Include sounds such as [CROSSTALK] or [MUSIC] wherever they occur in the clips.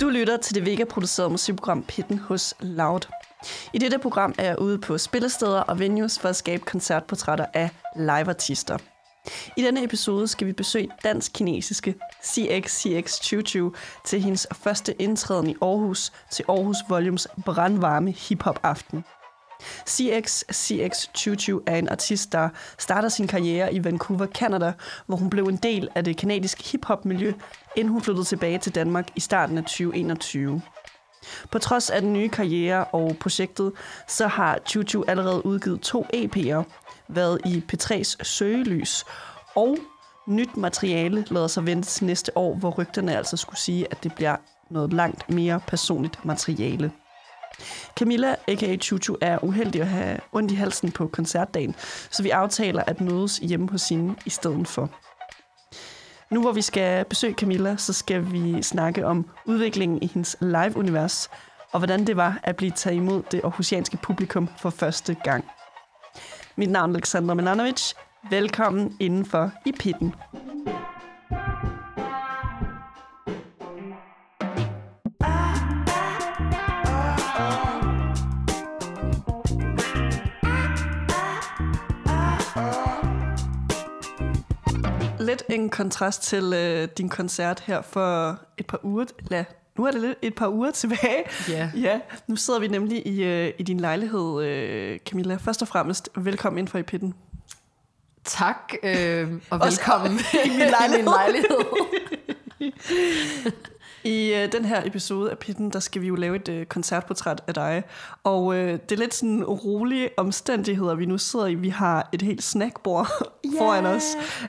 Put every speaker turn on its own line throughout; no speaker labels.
Du lytter til det Vega-producerede musikprogram Pitten hos Loud. I dette program er jeg ude på spillesteder og venues for at skabe koncertportrætter af liveartister. I denne episode skal vi besøge dansk-kinesiske CXCX22 til hendes første indtræden i Aarhus til Aarhus Volumes brandvarme hiphop aften. CX CX er en artist, der starter sin karriere i Vancouver, Canada, hvor hun blev en del af det kanadiske hiphop-miljø, inden hun flyttede tilbage til Danmark i starten af 2021. På trods af den nye karriere og projektet, så har Chuchu allerede udgivet to EP'er, været i P3's søgelys, og nyt materiale lader sig vente til næste år, hvor rygterne altså skulle sige, at det bliver noget langt mere personligt materiale. Camilla, a.k.a. Chuchu, er uheldig at have ondt i halsen på koncertdagen, så vi aftaler at mødes hjemme hos hende i stedet for. Nu hvor vi skal besøge Camilla, så skal vi snakke om udviklingen i hendes live-univers, og hvordan det var at blive taget imod det aarhusianske publikum for første gang. Mit navn er Alexandra Milanovic. Velkommen indenfor i pitten. Lidt en kontrast til øh, din koncert her for et par uger. eller nu er det lidt et par uger [LAUGHS] tilbage.
Ja.
ja nu sidder vi nemlig i, øh, i din lejlighed, øh, Camilla. Først og fremmest, velkommen ind for i pitten.
Tak, øh, og velkommen [LAUGHS]
i min lejlighed. [LAUGHS]
I min lejlighed.
I øh, den her episode af Pitten, der skal vi jo lave et øh, koncertportræt af dig. Og øh, det er lidt sådan rolige omstændigheder, vi nu sidder i. Vi har et helt snackbord yeah. foran os.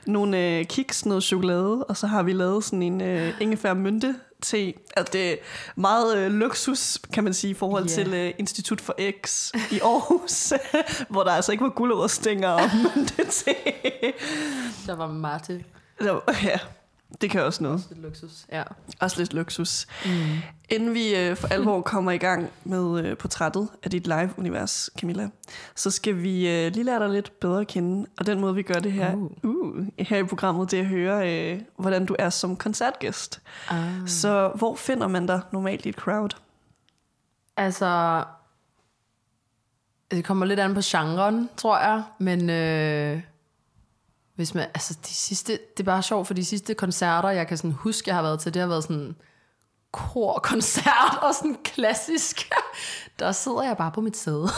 Nogle øh, kiks, noget chokolade, og så har vi lavet sådan en øh, ingefær mynte te. At det er meget øh, luksus, kan man sige, i forhold
Ja.
til øh, Institut for X i Aarhus, [LAUGHS] hvor der altså ikke var gulerodstænger og [LAUGHS] mynte te.
Der var Marte.
ja, det kan også noget.
Lidt luksus. Ja.
Også lidt luksus. Mm. Inden vi øh, for alvor kommer i gang med øh, portrættet af dit live-univers, Camilla, så skal vi øh, lige lære dig lidt bedre at kende. Og den måde, vi gør det her, uh. Uh, her i programmet, det er at høre, øh, hvordan du er som koncertgæst.
Ah.
Så hvor finder man dig normalt i et crowd?
Altså, det kommer lidt an på genren, tror jeg. Men øh, hvis man, altså de sidste, det er bare sjovt, for de sidste koncerter, jeg kan sådan huske, jeg har været til, det har været sådan korkoncert og sådan klassisk. [LAUGHS] Der sidder jeg bare på mit sæde.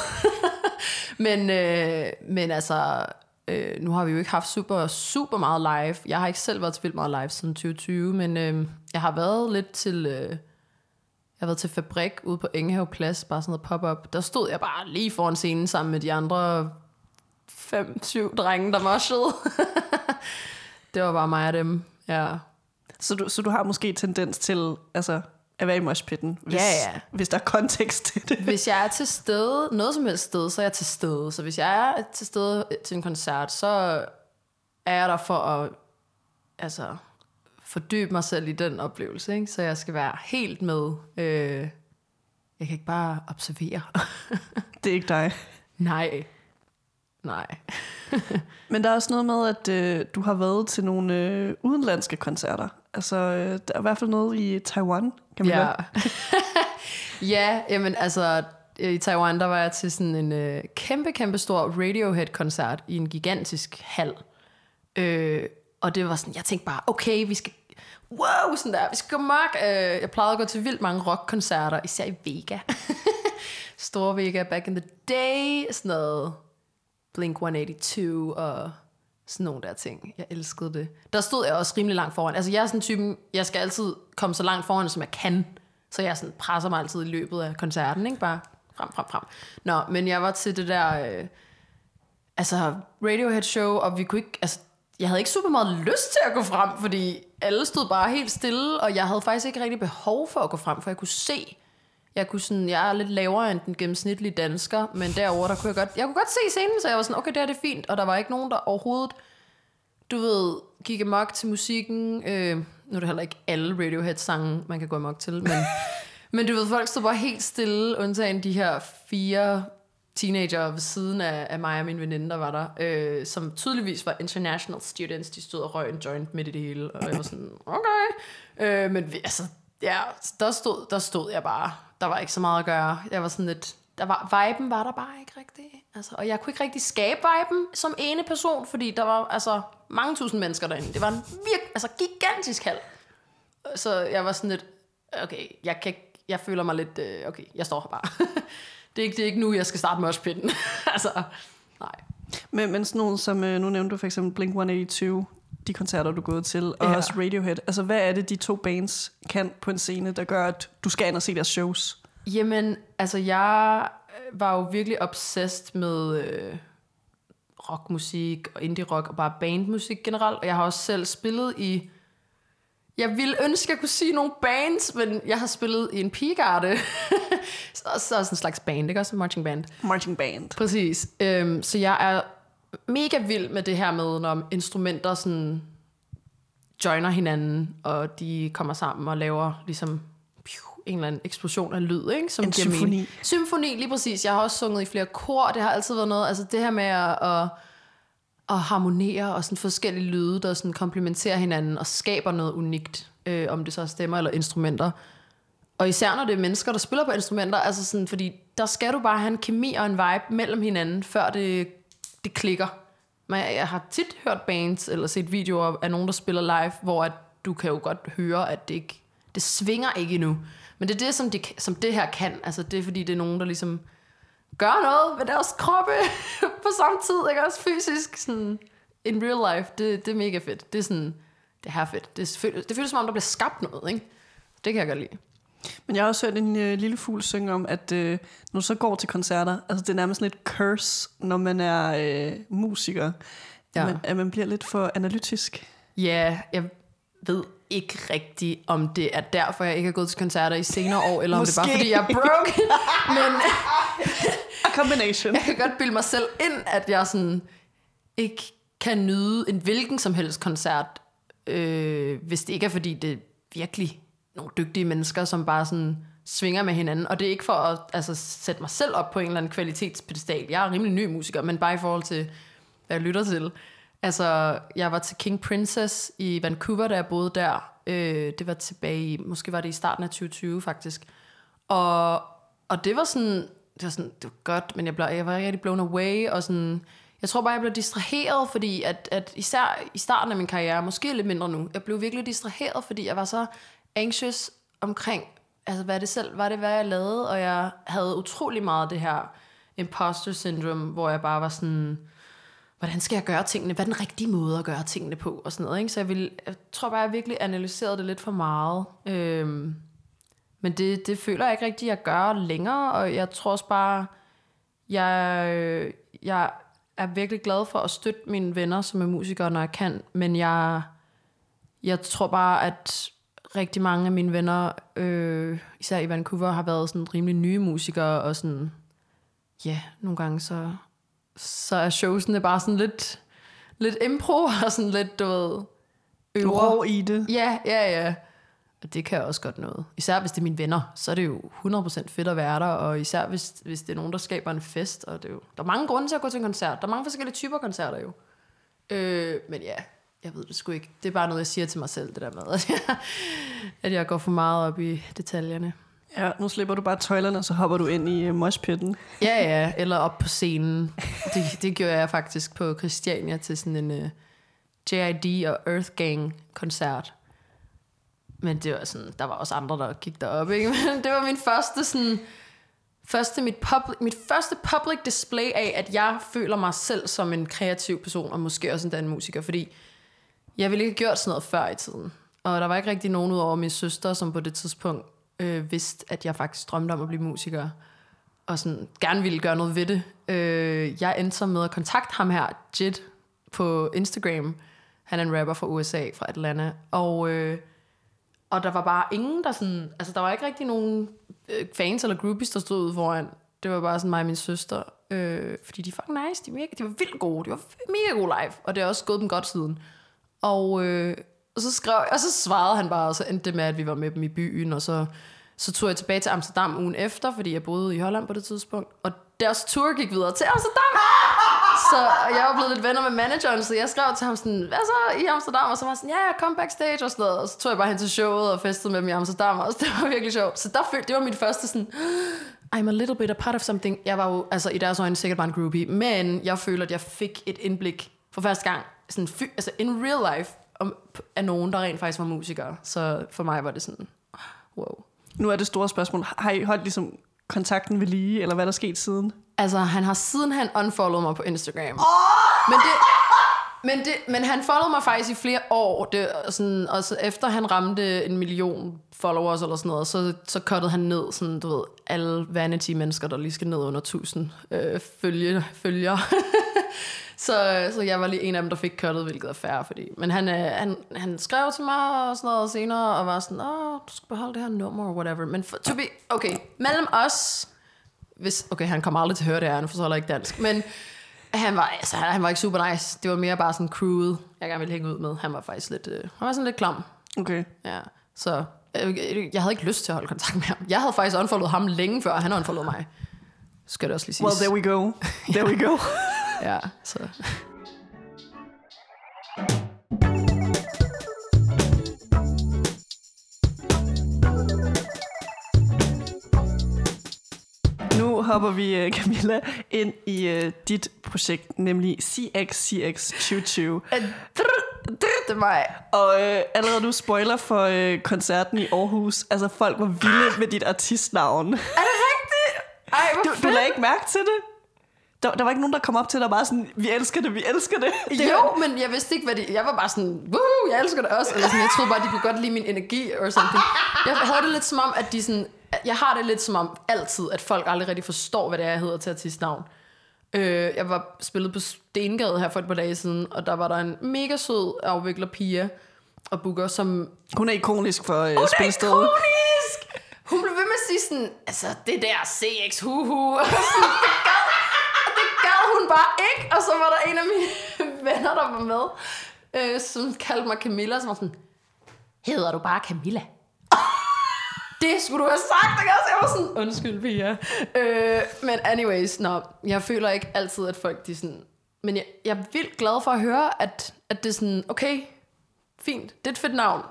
[LAUGHS] men, øh, men altså, øh, nu har vi jo ikke haft super, super meget live. Jeg har ikke selv været til vildt meget live siden 2020, men øh, jeg har været lidt til... Øh, jeg har været til Fabrik ude på Engehave Plads, bare sådan noget pop-up. Der stod jeg bare lige foran scenen sammen med de andre fem, syv drenge, der moshede. det var bare mig og dem, ja.
Så du, så du har måske tendens til altså, at være i moshpitten, hvis,
Ja, ja.
hvis der er kontekst til det.
Hvis jeg er til stede, noget som helst sted, så er jeg til stede. Så hvis jeg er til stede til en koncert, så er jeg der for at altså, fordybe mig selv i den oplevelse. Ikke? Så jeg skal være helt med. Øh, jeg kan ikke bare observere.
Det er ikke dig.
Nej. Nej. [LAUGHS]
Men der er også noget med, at øh, du har været til nogle øh, udenlandske koncerter. Altså, øh, der er i hvert fald noget i Taiwan, kan man
Ja. [LAUGHS] ja, jamen altså, i Taiwan, der var jeg til sådan en øh, kæmpe, kæmpe stor Radiohead-koncert i en gigantisk hal. Øh, og det var sådan, jeg tænkte bare, okay, vi skal, wow, sådan der, vi skal gå mørk. Øh, jeg plejede at gå til vildt mange rockkoncerter, især i Vega. [LAUGHS] Store Vega back in the day, sådan noget Blink-182 og sådan nogle der ting. Jeg elskede det. Der stod jeg også rimelig langt foran. Altså jeg er sådan typen, jeg skal altid komme så langt foran, som jeg kan. Så jeg sådan presser mig altid i løbet af koncerten, ikke? Bare frem, frem, frem. Nå, men jeg var til det der, øh, altså Radiohead show, og vi kunne ikke, altså jeg havde ikke super meget lyst til at gå frem, fordi alle stod bare helt stille, og jeg havde faktisk ikke rigtig behov for at gå frem, for jeg kunne se, jeg, kunne sådan, jeg er lidt lavere end den gennemsnitlige dansker, men derover der kunne jeg godt, jeg kunne godt se scenen, så jeg var sådan, okay, det er det fint, og der var ikke nogen, der overhovedet, du ved, gik amok til musikken. Øh, Nu er det heller ikke alle Radiohead-sange, man kan gå amok til, men, [LAUGHS] men du ved, folk stod bare helt stille, undtagen de her fire teenager ved siden af, af mig og min veninde, der var der, øh, som tydeligvis var international students. De stod og røg en joint midt i det hele, og jeg var sådan, okay. Øh, men vi, altså, ja, der stod, der stod jeg bare. Der var ikke så meget at gøre. Jeg var sådan lidt, der var, viben var der bare ikke rigtig. Altså, og jeg kunne ikke rigtig skabe viben som ene person, fordi der var altså mange tusind mennesker derinde. Det var en virkelig, altså gigantisk hal. Så jeg var sådan lidt, okay, jeg, kan, jeg føler mig lidt, øh, okay, jeg står her bare. [LAUGHS] det, er ikke, det er ikke nu, jeg skal starte moshpitten. [LAUGHS] altså, nej.
Men, men sådan nogen som, øh, nu nævnte du for eksempel Blink-182, de koncerter, du er gået til, og
Ja.
også Radiohead. Altså, hvad er det, de to bands kan på en scene, der gør, at du skal ind og se deres shows?
Jamen, altså jeg øh, var jo virkelig obsessed med øh, rockmusik og indie rock og bare bandmusik generelt. Og jeg har også selv spillet i... Jeg ville ønske, at jeg kunne sige nogle bands, men jeg har spillet i en pigegarde. [LAUGHS] så, så sådan en slags band, ikke også? Marching band.
Marching band.
Præcis. Øhm, så jeg er mega vild med det her med, når instrumenter sådan joiner hinanden, og de kommer sammen og laver ligesom piu, en eller anden eksplosion af lyd, ikke? Som
En symfoni.
mening. Symfoni, lige præcis. Jeg har også sunget i flere kor, det har altid været noget, altså det her med at, at, at harmonere og sådan forskellige lyde, der sådan komplementerer hinanden og skaber noget unikt, øh, om det så er stemmer eller instrumenter. Og især når det er mennesker, der spiller på instrumenter, altså sådan, fordi der skal du bare have en kemi og en vibe mellem hinanden, før det, det klikker. Men jeg, jeg har tit hørt bands, eller set videoer af nogen, der spiller live, hvor at du kan jo godt høre, at det ikke, det svinger ikke endnu. Men det er det, som, de, som det her kan. Altså det er, fordi det er nogen, der ligesom gør noget ved deres kroppe [LAUGHS] på samme tid, ikke også fysisk, sådan in real life. Det, det er mega fedt. Det er sådan, det er her fedt. Det, føles, det føles som om, der bliver skabt noget, ikke? Det kan jeg godt lide.
Men jeg har også hørt en øh, lille fugl synge om, at øh, når du så går til koncerter, altså det er nærmest lidt curse, når man er øh, musiker, ja. Man, at man bliver lidt for analytisk.
Ja, jeg ved ikke rigtigt, om det er derfor, jeg ikke har gået til koncerter i senere år, eller om det er bare, fordi jeg er broke. [LAUGHS] Men
A combination. [LAUGHS]
jeg kan godt bilde mig selv ind, at jeg sådan ikke kan nyde en hvilken som helst koncert, øh, hvis det ikke er, fordi det virkelig nogle dygtige mennesker, som bare sådan svinger med hinanden. Og det er ikke for at altså, sætte mig selv op på en eller anden kvalitetspedestal. Jeg er rimelig ny musiker, men bare i forhold til, hvad jeg lytter til. Altså, jeg var til King Princess i Vancouver, da jeg boede der. Øh, det var tilbage i, måske var det i starten af 2020 faktisk. Og, og det var sådan, det var sådan, det var godt, men jeg, blev, jeg var rigtig blown away, og sådan, jeg tror bare, jeg blev distraheret, fordi at, at især i starten af min karriere, måske lidt mindre nu, jeg blev virkelig distraheret, fordi jeg var så anxious omkring, altså hvad det selv var det, hvad jeg lavede, og jeg havde utrolig meget det her imposter syndrome, hvor jeg bare var sådan, hvordan skal jeg gøre tingene? Hvad er den rigtige måde at gøre tingene på? Og sådan noget, ikke? Så jeg, ville, jeg tror bare, jeg virkelig analyserede det lidt for meget. Øhm, men det, det føler jeg ikke rigtigt, jeg gør længere, og jeg tror også bare, jeg, jeg er virkelig glad for at støtte mine venner, som er musikere, når jeg kan, men jeg, jeg tror bare, at rigtig mange af mine venner, øh, især i Vancouver, har været sådan rimelig nye musikere, og sådan, ja, nogle gange så, så er showsene bare sådan lidt, lidt impro, [LAUGHS] og sådan lidt, du ved, øver.
rår i det.
Ja, ja, ja. Og det kan jeg også godt noget. Især hvis det er mine venner, så er det jo 100% fedt at være der, og især hvis, hvis det er nogen, der skaber en fest. Og det er jo, der er mange grunde til at gå til en koncert. Der er mange forskellige typer koncerter jo. Øh, men ja, jeg ved det sgu ikke. Det er bare noget, jeg siger til mig selv, det der med, at jeg, at jeg går for meget op i detaljerne.
Ja, nu slipper du bare tøjlerne, og så hopper du ind i uh, moshpitten.
Ja, ja, eller op på scenen. Det, det gjorde jeg faktisk på Christiania til sådan en uh, JID og Earth Gang koncert. Men det var sådan, der var også andre, der gik derop, ikke? [LAUGHS] Men det var min første sådan, første, mit, public, mit første public display af, at jeg føler mig selv som en kreativ person, og måske også endda en musiker, fordi jeg ville ikke have gjort sådan noget før i tiden. Og der var ikke rigtig nogen udover min søster, som på det tidspunkt øh, vidste, at jeg faktisk drømte om at blive musiker og sådan gerne ville gøre noget ved det. Øh, jeg endte så med at kontakte ham her, Jit, på Instagram. Han er en rapper fra USA, fra Atlanta. Og, øh, og der var bare ingen, der sådan... Altså, der var ikke rigtig nogen øh, fans eller groupies, der stod ude foran. Det var bare sådan mig og min søster. Øh, fordi de er fucking nice. De, er mega, de var vildt gode. De var mega gode live. Og det er også gået dem godt siden. Og, øh, Og så, skrev, og så svarede han bare, og så endte det med, at vi var med dem i byen, og så, så tog jeg tilbage til Amsterdam ugen efter, fordi jeg boede i Holland på det tidspunkt. Og deres tour gik videre til Amsterdam. Så jeg var blevet lidt venner med manageren, så jeg skrev til ham sådan, hvad så i Amsterdam? Og så var jeg sådan, ja, jeg kom backstage og sådan noget. Og så tog jeg bare hen til showet og festede med dem i Amsterdam, og [LAUGHS] det var virkelig sjovt. Så der følte, det var mit første sådan, ah, I'm a little bit a part of something. Jeg var jo altså, i deres øjne sikkert bare en groupie, men jeg føler, at jeg fik et indblik for første gang, sådan, fy, altså in real life, om, af nogen, der rent faktisk var musikere. Så for mig var det sådan, wow.
Nu er det store spørgsmål. Har I holdt ligesom kontakten ved lige, eller hvad er der sket siden?
Altså, han har sidenhen unfollowet mig på Instagram. Oh! Men det... Men, det, men han followede mig faktisk i flere år, det, sådan, og så efter han ramte en million followers eller sådan noget, så, så cuttede han ned, sådan, du ved, alle vanity-mennesker, der lige skal ned under 1000 øh, følge, følger. [LAUGHS] så, så jeg var lige en af dem, der fik cuttet, hvilket er fair, fordi, men han, øh, han, han skrev til mig og sådan noget senere, og var sådan, åh, du skal beholde det her nummer, or whatever. Men for, to be, okay, mellem os, hvis, okay, han kommer aldrig til at høre det her, han forstår heller ikke dansk, men han var, altså, han var ikke super nice. Det var mere bare sådan crewet, jeg gerne ville hænge ud med. Han var faktisk lidt, øh, han var sådan lidt klam.
Okay.
Ja, så øh, jeg havde ikke lyst til at holde kontakt med ham. Jeg havde faktisk unfollowet ham længe før, han unfollowet mig. Skal det også lige sige.
Well, there we go. There we go. [LAUGHS]
ja, så...
Nu hopper vi, øh, Camilla, ind i uh, dit projekt, nemlig CXCX 2020.
Det er mig.
Og uh, allerede nu spoiler for uh, koncerten i Aarhus. Altså, folk var vilde med dit artistnavn.
Er det rigtigt? Ej, hvor
Du,
fedt.
du lagde ikke mærke til det? Der, der var ikke nogen, der kom op til dig bare sådan, vi elsker det, vi elsker det. [LAUGHS] det
Jo, men jeg vidste ikke, hvad det... Jeg var bare sådan, woohoo, jeg elsker det også. Eller sådan, jeg troede bare, de kunne godt lide min energi, or something. Jeg havde det lidt som om, at de sådan... Jeg har det lidt som om altid, at folk aldrig rigtig forstår, hvad det er, jeg hedder til artistnavn. Øh, jeg var spillet på Stengade her for et par dage siden, og der var der en mega sød afvikler Pia og booker, som
Hun er ikonisk for uh,
hun er ikonisk! Hun blev ved med at sige sådan, altså det der CX huhu, [LAUGHS] sådan, det gad, og det gad hun bare ikke. Og så var der en af mine [LAUGHS] venner, der var med, øh, som kaldte mig Camilla, som var sådan, hedder du bare Camilla? [LAUGHS] Det skulle du have sagt, ikke også? Jeg var sådan, undskyld, Pia. Øh, men anyways, nå, jeg føler ikke altid, at folk de sådan... Men jeg, jeg er vildt glad for at høre, at, at det er sådan, okay, fint, det er et fedt navn.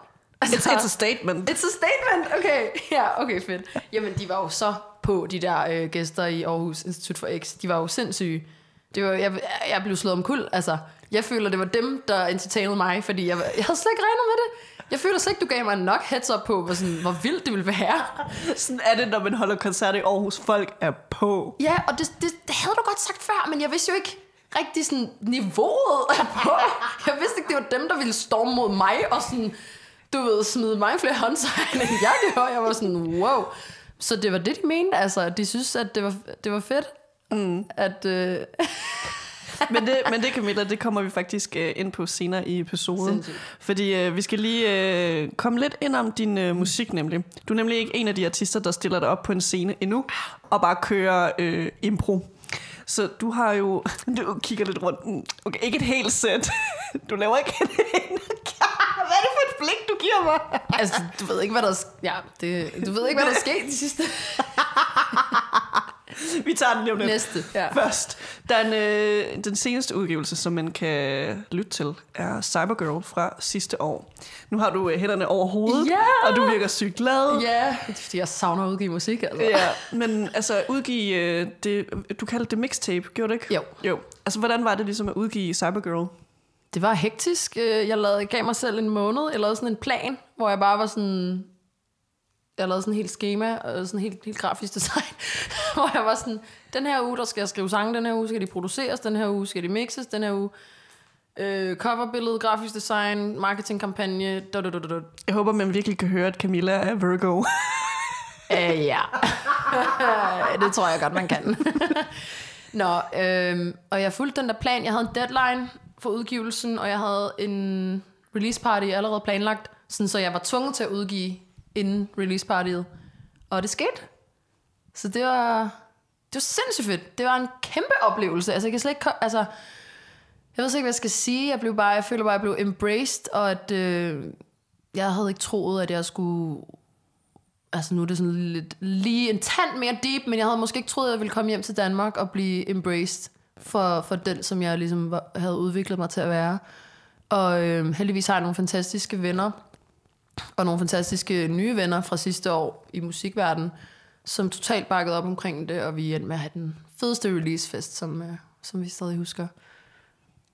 Altså,
It's, it's a statement.
It's a statement, okay. [LAUGHS] Ja, okay, fedt. Jamen, de var jo så på, de der øh, gæster i Aarhus Institut for X. De var jo sindssyge. Det var, jeg, jeg blev slået om kul. Altså, jeg føler, det var dem, der entertainede mig, fordi jeg, jeg havde slet ikke regnet med det. Jeg føler slet ikke, du gav mig nok heads up på, hvor, sådan, hvor vildt det ville være.
Sådan er det, når man holder koncert i Aarhus. Folk er på.
Ja, og det, det, det havde du godt sagt før, men jeg vidste jo ikke rigtig sådan niveauet er på. Jeg vidste ikke, det var dem, der ville storme mod mig og sådan, du ved, smide mig flere håndtegn, end jeg gjorde. Jeg var sådan, wow. Så det var det, de mente. Altså, de synes, at det var, det var fedt. Mm. At, øh, [LAUGHS]
Men det, men det, Camilla, det kommer vi faktisk uh, ind på senere i episoden.
Sindssygt.
Fordi uh, vi skal lige uh, komme lidt ind om din uh, musik nemlig. Du er nemlig ikke en af de artister, der stiller dig op på en scene endnu, og bare kører uh, impro. Så du har jo... [LAUGHS] Du kigger lidt rundt. Mm, Okay, ikke et helt sæt. [LAUGHS] Du laver ikke et Hvad er det for et blik, du giver mig?
altså, du ved ikke, hvad der er, ja, det, du ved ikke, hvad der er sket de sidste [LAUGHS]
Vi tager den lige om lidt.
næste. Ja.
Først, den, øh, den seneste udgivelse, som man kan lytte til, er Cybergirl fra sidste år. Nu har du øh, hænderne over hovedet,
Ja!
og du virker sygt glad.
Ja, det er fordi, jeg savner at udgive musik, altså.
Ja, men altså udgive øh, det, du kaldte det mixtape, gjorde du ikke?
Jo.
Jo. Altså, hvordan var det ligesom at udgive Cybergirl?
Det var hektisk. Øh, Jeg lavede, gav mig selv en måned. Jeg lavede sådan en plan, hvor jeg bare var sådan... Jeg lavede sådan en helt schema, og sådan en helt, helt grafisk design, [LAUGHS] hvor jeg var sådan, den her uge, der skal jeg skrive sange, den her uge skal de produceres, den her uge skal de mixes, den her uge øh, coverbillede, grafisk design, marketingkampagne, da, da, da, da, da.
Jeg håber, man virkelig kan høre, at Camilla er Virgo. [LAUGHS]
Øh, ja. [LAUGHS] det tror jeg godt, man kan. Nå, øhm, og jeg fulgte den der plan. Jeg havde en deadline for udgivelsen, og jeg havde en release party allerede planlagt, sådan så jeg var tvunget til at udgive inden release partyet. Og det skete. Så det var, det var sindssygt fedt. Det var en kæmpe oplevelse. Altså, jeg kan slet ikke... Altså, Jeg ved ikke, hvad jeg skal sige. Jeg, blev bare, jeg føler bare, at jeg blev embraced, og at øh, jeg havde ikke troet, at jeg skulle... Altså nu er det sådan lidt lige en tand mere deep, men jeg havde måske ikke troet, at jeg ville komme hjem til Danmark og blive embraced for, for den, som jeg ligesom var, havde udviklet mig til at være. Og øh, heldigvis har jeg nogle fantastiske venner, og nogle fantastiske nye venner fra sidste år i musikverdenen, som totalt bakkede op omkring det, og vi endte med at have den fedeste releasefest, som, øh, som vi stadig husker.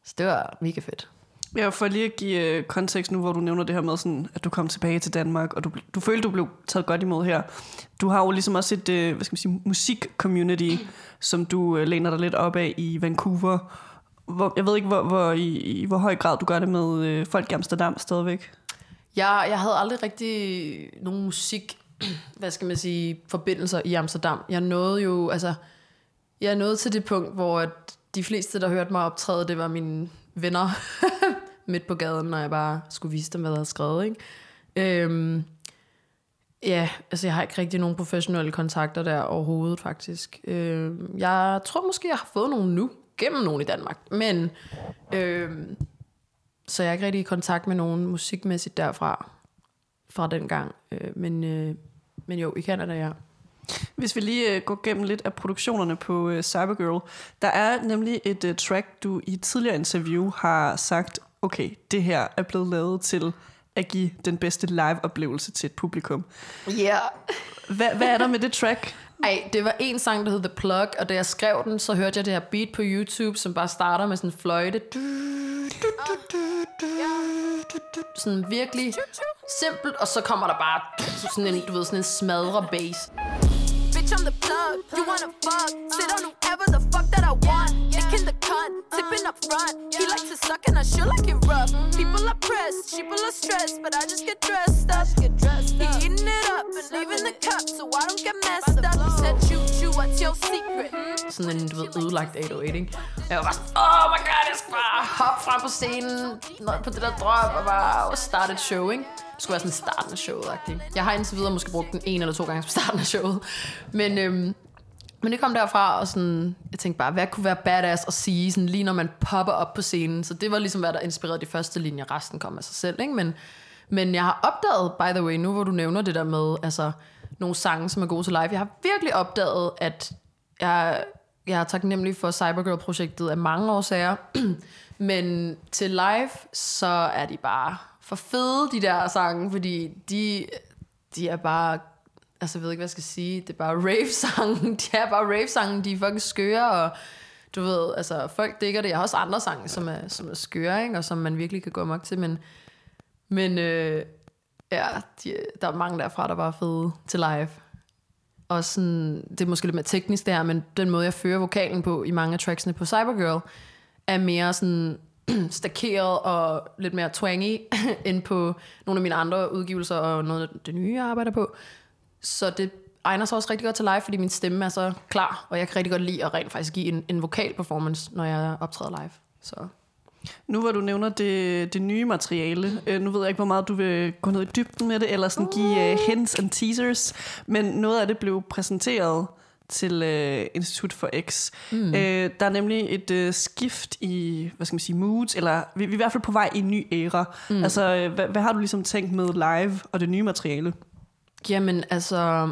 Så det var mega fedt.
Ja, for lige at give øh, kontekst nu, hvor du nævner det her med, sådan, at du kom tilbage til Danmark, og du, du følte, du blev taget godt imod her. Du har jo ligesom også et øh, hvad skal man sige, musik-community, som du øh, læner dig lidt op af i Vancouver. Hvor, jeg ved ikke, hvor, hvor, i, i hvor høj grad du gør det med øh, folk i Amsterdam stadigvæk.
Jeg, jeg havde aldrig rigtig nogen musik, [CLEARS THROAT] hvad skal man sige, forbindelser i Amsterdam. Jeg nåede jo, altså, jeg nåede til det punkt, hvor at de fleste, der hørte mig optræde, det var mine venner [LAUGHS] midt på gaden, når jeg bare skulle vise dem, hvad jeg havde skrevet. Ikke? Øhm, ja, altså jeg har ikke rigtig nogen professionelle kontakter der overhovedet, faktisk. Øhm, jeg tror måske, jeg har fået nogen nu, gennem nogen i Danmark. Men, øhm, så jeg er ikke rigtig i kontakt med nogen musikmæssigt derfra, fra den gang. Øh, men, øh, men jo, i Canada, ja.
Hvis vi lige uh, går gennem lidt af produktionerne på uh, Cybergirl. Der er nemlig et uh, track, du i et tidligere interview har sagt, okay, det her er blevet lavet til at give den bedste live-oplevelse til et publikum.
Ja. Yeah.
Hvad, hvad er der med det track?
Ej, det var en sang, der hed The Plug, og da jeg skrev den, så hørte jeg det her beat på YouTube, som bare starter med sådan en fløjte. Sådan virkelig simpelt, og så kommer der bare sådan en, du ved, sådan en smadre bass. Bitch, I'm the plug. You wanna fuck? Sit on whoever the fuck that I want. Licking the cunt, tipping up front. He likes to suck and I sure like it rough. People are pressed, people are stressed, but I just get dressed up. He eating it up and leaving the cup, so I don't get messed up. He said, choo choo, what's your secret? Sådan en, du ved, ødelagt 808, ikke? Jeg var bare sådan, oh my god, jeg skal bare hoppe frem på scenen, på det der drøm, og bare starte et show, ikke? Skulle være sådan starten af showet -agtigt. Jeg har indtil videre måske brugt den en eller to gange på starten af showet. Men, øhm, men det kom derfra, og sådan, jeg tænkte bare, hvad kunne være badass at sige, sådan, lige når man popper op på scenen. Så det var ligesom, hvad der inspirerede de første linjer. Resten kom af sig selv, ikke? Men, men jeg har opdaget, by the way, nu hvor du nævner det der med, altså, nogle sange, som er gode til live. Jeg har virkelig opdaget, at jeg, jeg er taknemmelig for Cybergirl-projektet af mange årsager. [CLEARS THROAT] men til live, så er de bare for fede, de der sange, fordi de, de er bare, altså jeg ved ikke, hvad jeg skal sige, det er bare rave-sange, [LAUGHS] de er bare rave-sange, de er fucking skøre, og du ved, altså folk digger det. Jeg har også andre sange, som er, som er skøre, ikke? og som man virkelig kan gå amok til, men, men øh, ja, de, der er mange derfra, der var fede til live. Og sådan, det er måske lidt mere teknisk der, men den måde, jeg fører vokalen på i mange af tracksene på Cybergirl, er mere sådan [CLEARS THROAT] stakeret og lidt mere twangy [LAUGHS] end på nogle af mine andre udgivelser og noget af det nye, jeg arbejder på. Så det egner sig også rigtig godt til live, fordi min stemme er så klar, og jeg kan rigtig godt lide at rent faktisk give en, en vokal performance, når jeg optræder live. Så.
Nu hvor du nævner det, det nye materiale, øh, nu ved jeg ikke, hvor meget du vil gå ned i dybden med det, eller sådan give uh, hints and teasers, men noget af det blev præsenteret til øh, Institut for X. Mm. Øh, der er nemlig et øh, skift i, hvad skal man sige, moods, eller vi, vi er i hvert fald på vej i en ny æra. Mm. Altså, øh, hvad, hvad har du ligesom tænkt med live og det nye materiale?
Jamen, altså,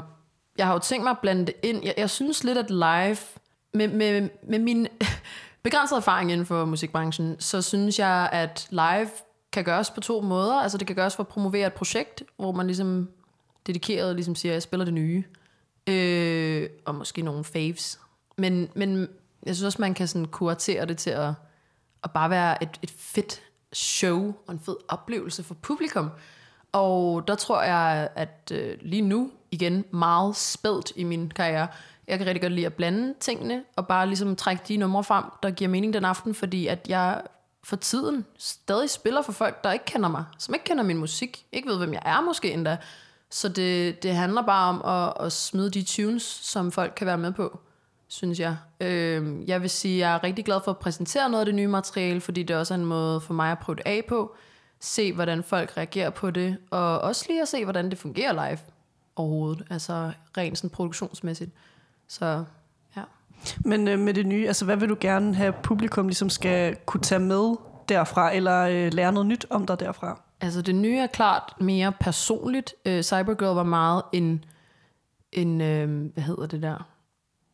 jeg har jo tænkt mig at blande det ind. Jeg, jeg synes lidt, at live, med, med, med min [LAUGHS] begrænsede erfaring inden for musikbranchen, så synes jeg, at live kan gøres på to måder. Altså, det kan gøres for at promovere et projekt, hvor man ligesom dedikeret ligesom siger, at jeg spiller det nye. Øh, og måske nogle faves. Men, men jeg synes også, man kan sådan kuratere det til at, at bare være et, et fedt show og en fed oplevelse for publikum. Og der tror jeg, at øh, lige nu, igen, meget spædt i min karriere, jeg kan rigtig godt lide at blande tingene, og bare ligesom trække de numre frem, der giver mening den aften, fordi at jeg for tiden stadig spiller for folk, der ikke kender mig, som ikke kender min musik, ikke ved, hvem jeg er måske endda, så det, det handler bare om at, at smide de tunes, som folk kan være med på, synes jeg. Øh, jeg vil sige, jeg er rigtig glad for at præsentere noget af det nye materiale, fordi det også er en måde for mig at prøve det af på. Se, hvordan folk reagerer på det, og også lige at se, hvordan det fungerer live overhovedet. Altså rent sådan produktionsmæssigt. Så ja.
Men øh, med det nye, altså hvad vil du gerne have publikum ligesom skal kunne tage med derfra, eller øh, lære noget nyt om dig derfra?
Altså det nye er klart mere personligt. Øh, Cybergirl var meget en, en øh, hvad hedder det der?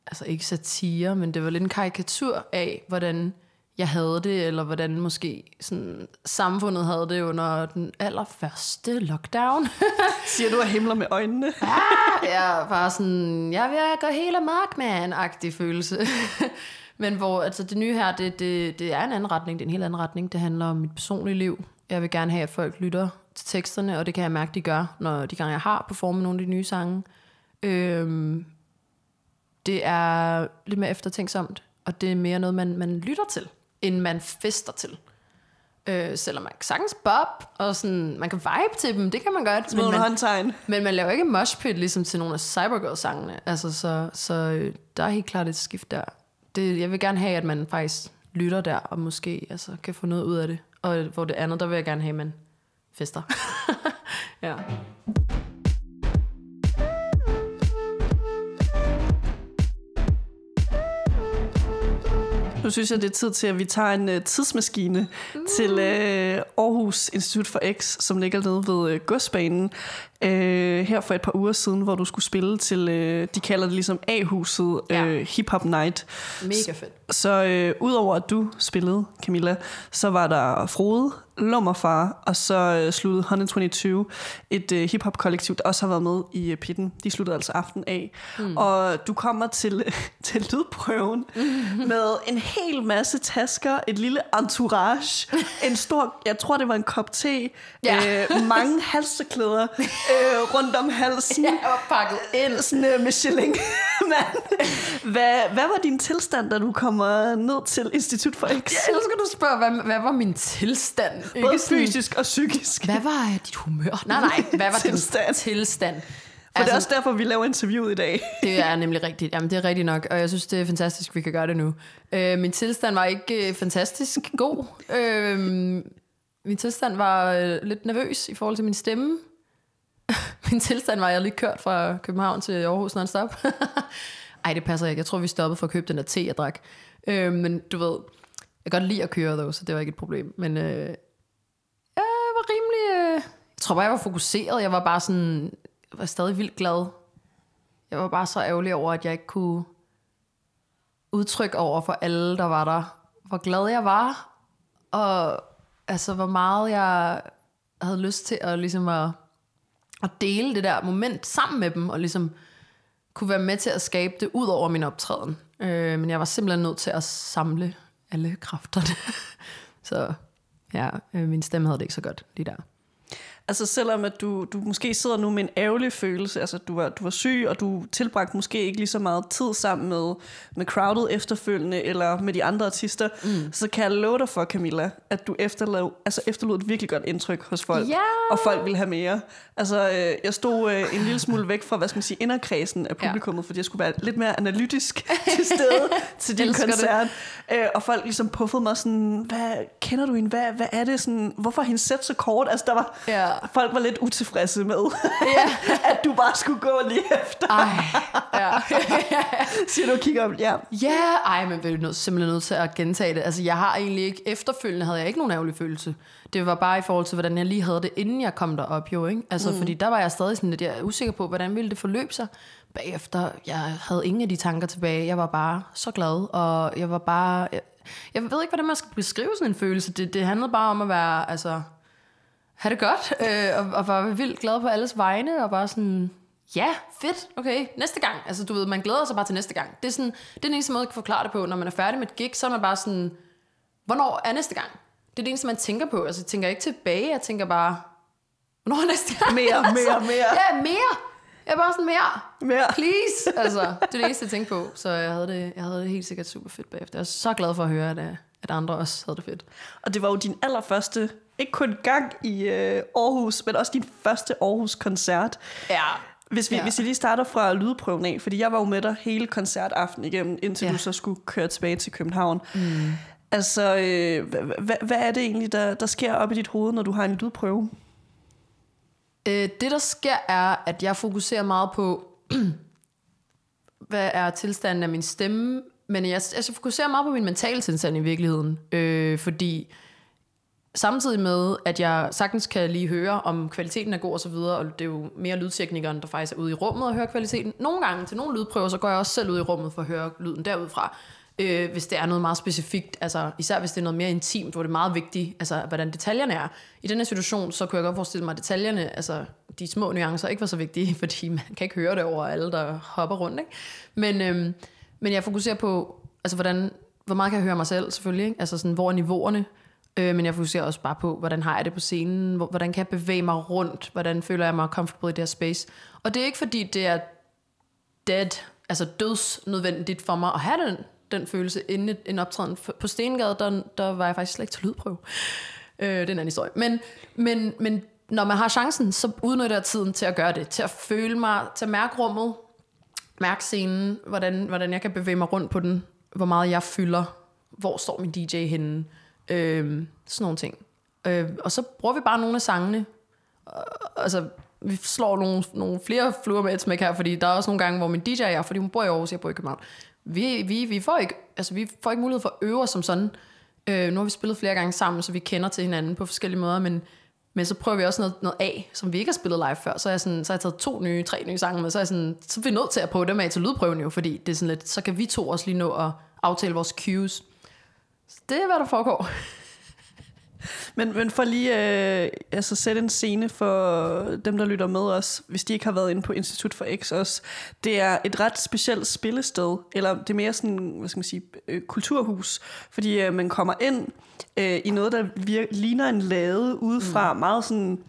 Altså ikke satire, men det var lidt en karikatur af, hvordan jeg havde det, eller hvordan måske sådan, samfundet havde det under den allerførste lockdown. [LAUGHS]
Siger du, at himler med øjnene? [LAUGHS]
ah, ja, bare sådan, jeg vil gå helt amok med en agtig følelse. [LAUGHS] Men hvor altså det nye her, det, det, det er en anden retning, det er en helt anden retning. Det handler om mit personlige liv. Jeg vil gerne have, at folk lytter til teksterne, og det kan jeg mærke, de gør, når de gange jeg har performet nogle af de nye sange. Øhm, det er lidt mere eftertænksomt, og det er mere noget, man, man lytter til, end man fester til. Øh, selvom man kan sagtens bob, og sådan, man kan vibe til dem, det kan man godt.
Små
Men man,
håndtegn.
men man laver ikke moshpit ligesom til nogle af Cybergirl-sangene. Altså, så, så øh, der er helt klart et skift der. Det, jeg vil gerne have, at man faktisk lytter der, og måske altså, kan få noget ud af det. Og hvor det andet, der vil jeg gerne have, at man fester. [LAUGHS] ja.
Nu synes jeg, det er tid til, at vi tager en uh, tidsmaskine mm. til uh, Aarhus Institut for X, som ligger nede ved uh, godsbanen. Uh, her for et par uger siden, hvor du skulle spille til, uh, de kalder det ligesom A-huset,
Ja.
uh, Hip Hop Night.
Mega fedt.
Så øh, udover at du spillede, Camilla, så var der Frode, Lummerfar, og så øh, sluttede 122, et øh, hiphop-kollektiv, der også har været med i øh, pitten. De sluttede altså aften af. Mm. Og du kommer til, [LAUGHS] til lydprøven [LAUGHS] med en hel masse tasker, et lille entourage, en stor, jeg tror det var en kop te,
Ja.
øh, mange halseklæder [LAUGHS] øh, rundt om halsen. [LAUGHS]
Jeg var pakket ind.
Sådan øh, Michelin. [LAUGHS] mand. hvad, hvad var din tilstand, da du kommer ned til Institut for X?
Jeg elsker, du spørger, hvad, hvad var min tilstand?
Både
sådan-
fysisk og psykisk.
Hvad var øh, dit humør? [LAUGHS] Nej, nej, hvad var
Tilstand.
din tilstand?
For altså, det er også derfor, vi laver interviewet i dag.
Det er nemlig rigtigt. Jamen, det er rigtigt nok, og jeg synes, det er fantastisk, vi kan gøre det nu. Øh, min tilstand var ikke øh, fantastisk god. Øh, min tilstand var øh, lidt nervøs i forhold til min stemme. [LAUGHS] min tilstand var, at jeg lige kørt fra København til Aarhus non-stop. [LAUGHS] Ej, det passer ikke. Jeg tror, vi stoppede for at købe den der te, jeg drak. Øh, men du ved, jeg kan godt lide at køre, dog, så det var ikke et problem. Men øh, jeg var rimelig... Øh, jeg tror bare, jeg var fokuseret. Jeg var bare sådan... Jeg var stadig vildt glad. Jeg var bare så ærgerlig over, at jeg ikke kunne udtrykke over for alle, der var der, hvor glad jeg var, og altså, hvor meget jeg havde lyst til at, ligesom at, at dele det der moment sammen med dem, og ligesom kunne være med til at skabe det ud over min optræden. Øh, men jeg var simpelthen nødt til at samle alle kræfterne. [LAUGHS] så ja, øh, min stemme havde det ikke så godt lige der.
Altså selvom at du, du måske sidder nu med en ærgerlig følelse, altså du var, du var syg, og du tilbragte måske ikke lige så meget tid sammen med, med crowded efterfølgende, eller med de andre artister, mm. så kan jeg love dig for, Camilla, at du efterlod, altså efterlod et virkelig godt indtryk hos folk,
Ja.
og folk ville have mere. Altså øh, jeg stod øh, en lille smule væk fra, hvad skal man sige, inderkredsen af publikummet, ja. fordi jeg skulle være lidt mere analytisk [LAUGHS] til stede til din koncert, øh, og folk ligesom puffede mig sådan, hvad, kender du hende, hvad, hvad er det sådan, hvorfor er hendes sæt så kort? Altså der var,
Ja.
Folk var lidt utilfredse med,
Ja. [LAUGHS]
at du bare skulle gå lige efter.
Ej, ja. [LAUGHS]
Siger du kigger op, ja.
Ja, ej, men vi er nødt, simpelthen nødt til at gentage det. Altså, jeg har egentlig ikke, efterfølgende havde jeg ikke nogen ærgerlig følelse. Det var bare i forhold til, hvordan jeg lige havde det, inden jeg kom derop, jo, ikke? Altså, mm. fordi der var jeg stadig sådan lidt, jeg er usikker på, hvordan ville det forløbe sig. Bagefter, jeg havde ingen af de tanker tilbage. Jeg var bare så glad, og jeg var bare... Jeg, jeg ved ikke, hvordan man skal beskrive sådan en følelse. Det, det handlede bare om at være, altså... have det godt, øh, og, og var vildt glad på alles vegne, og bare sådan, ja, fedt, okay, næste gang. Altså, du ved, man glæder sig bare til næste gang. Det er, sådan, det er den eneste måde, jeg kan forklare det på. Når man er færdig med et gig, så er man bare sådan, hvornår er næste gang? Det er det eneste, man tænker på. Altså, jeg tænker ikke tilbage, jeg tænker bare, hvornår er næste gang?
Mere, [LAUGHS] mere, mere.
Ja, mere. Jeg er bare sådan, mere.
Mere.
Please. [LAUGHS] Altså, det er det eneste, jeg tænkte på. Så jeg havde det, jeg havde det helt sikkert super fedt bagefter. Jeg er så glad for at høre, at, øh, at andre også havde det fedt.
Og det var jo din allerførste, ikke kun gang i øh, Aarhus, men også din første Aarhus-koncert.
Ja.
Hvis vi,
Ja.
hvis vi lige starter fra lydprøven af, fordi jeg var jo med dig hele koncertaften igennem, indtil
Ja.
du så skulle køre tilbage til København. Mm. Altså, øh, hvad, hvad, hvad er det egentlig, der, der sker op i dit hoved, når du har en lydprøve?
Øh, det, der sker, er, at jeg fokuserer meget på, [CLEARS THROAT] hvad er tilstanden af min stemme, men jeg, altså, fokuserer meget på min mentale tilstand i virkeligheden. Øh, fordi samtidig med, at jeg sagtens kan lige høre, om kvaliteten er god og så videre, og det er jo mere lydteknikeren, der faktisk er ude i rummet og hører kvaliteten. Nogle gange til nogle lydprøver, så går jeg også selv ud i rummet for at høre lyden derudfra. Øh, hvis det er noget meget specifikt, altså især hvis det er noget mere intimt, hvor det er meget vigtigt, altså hvordan detaljerne er. I denne situation, så kunne jeg godt forestille mig, at detaljerne, altså de små nuancer, ikke var så vigtige, [LAUGHS] fordi man kan ikke høre det over alle, der hopper rundt. Ikke? Men, øh, men jeg fokuserer på, altså hvordan, hvor meget kan jeg høre mig selv selvfølgelig, ikke? altså sådan, hvor er niveauerne, øh, men jeg fokuserer også bare på, hvordan har jeg det på scenen, hvordan kan jeg bevæge mig rundt, hvordan føler jeg mig comfortable i det her space. Og det er ikke fordi, det er dead, altså dødsnødvendigt for mig at have den den følelse inden en optræden. På Stengade, der, der var jeg faktisk slet ikke til lydprøve. Øh, det er en anden historie. Men, men, men når man har chancen, så udnytter jeg tiden til at gøre det. Til at føle mig, til at mærke rummet, mærke scenen, hvordan, hvordan jeg kan bevæge mig rundt på den, hvor meget jeg fylder, hvor står min DJ henne, øh, sådan nogle ting. Øh, og så bruger vi bare nogle af sangene. Øh, altså, vi slår nogle, nogle flere fluer med et smæk her, fordi der er også nogle gange, hvor min DJ er, fordi hun bor i Aarhus, jeg bor i København vi, vi, vi, får ikke, altså, vi får ikke mulighed for at øve os som sådan. Øh, nu har vi spillet flere gange sammen, så vi kender til hinanden på forskellige måder, men, men så prøver vi også noget, noget af, som vi ikke har spillet live før. Så, er jeg sådan, så har jeg taget to nye, tre nye sange med, så er, jeg sådan, så er vi nødt til at prøve dem af til lydprøven jo, fordi det er sådan lidt, så kan vi to også lige nå at aftale vores cues. Så det er, hvad der foregår. [LAUGHS]
Men, men for lige øh, altså sætte en scene for dem, der lytter med os, hvis de ikke har været inde på Institut for X også. Det er et ret specielt spillested, eller det er mere sådan, hvad skal man sige, øh, kulturhus, fordi øh, man kommer ind øh, i noget, der vir- ligner en lade udefra, mm. meget sådan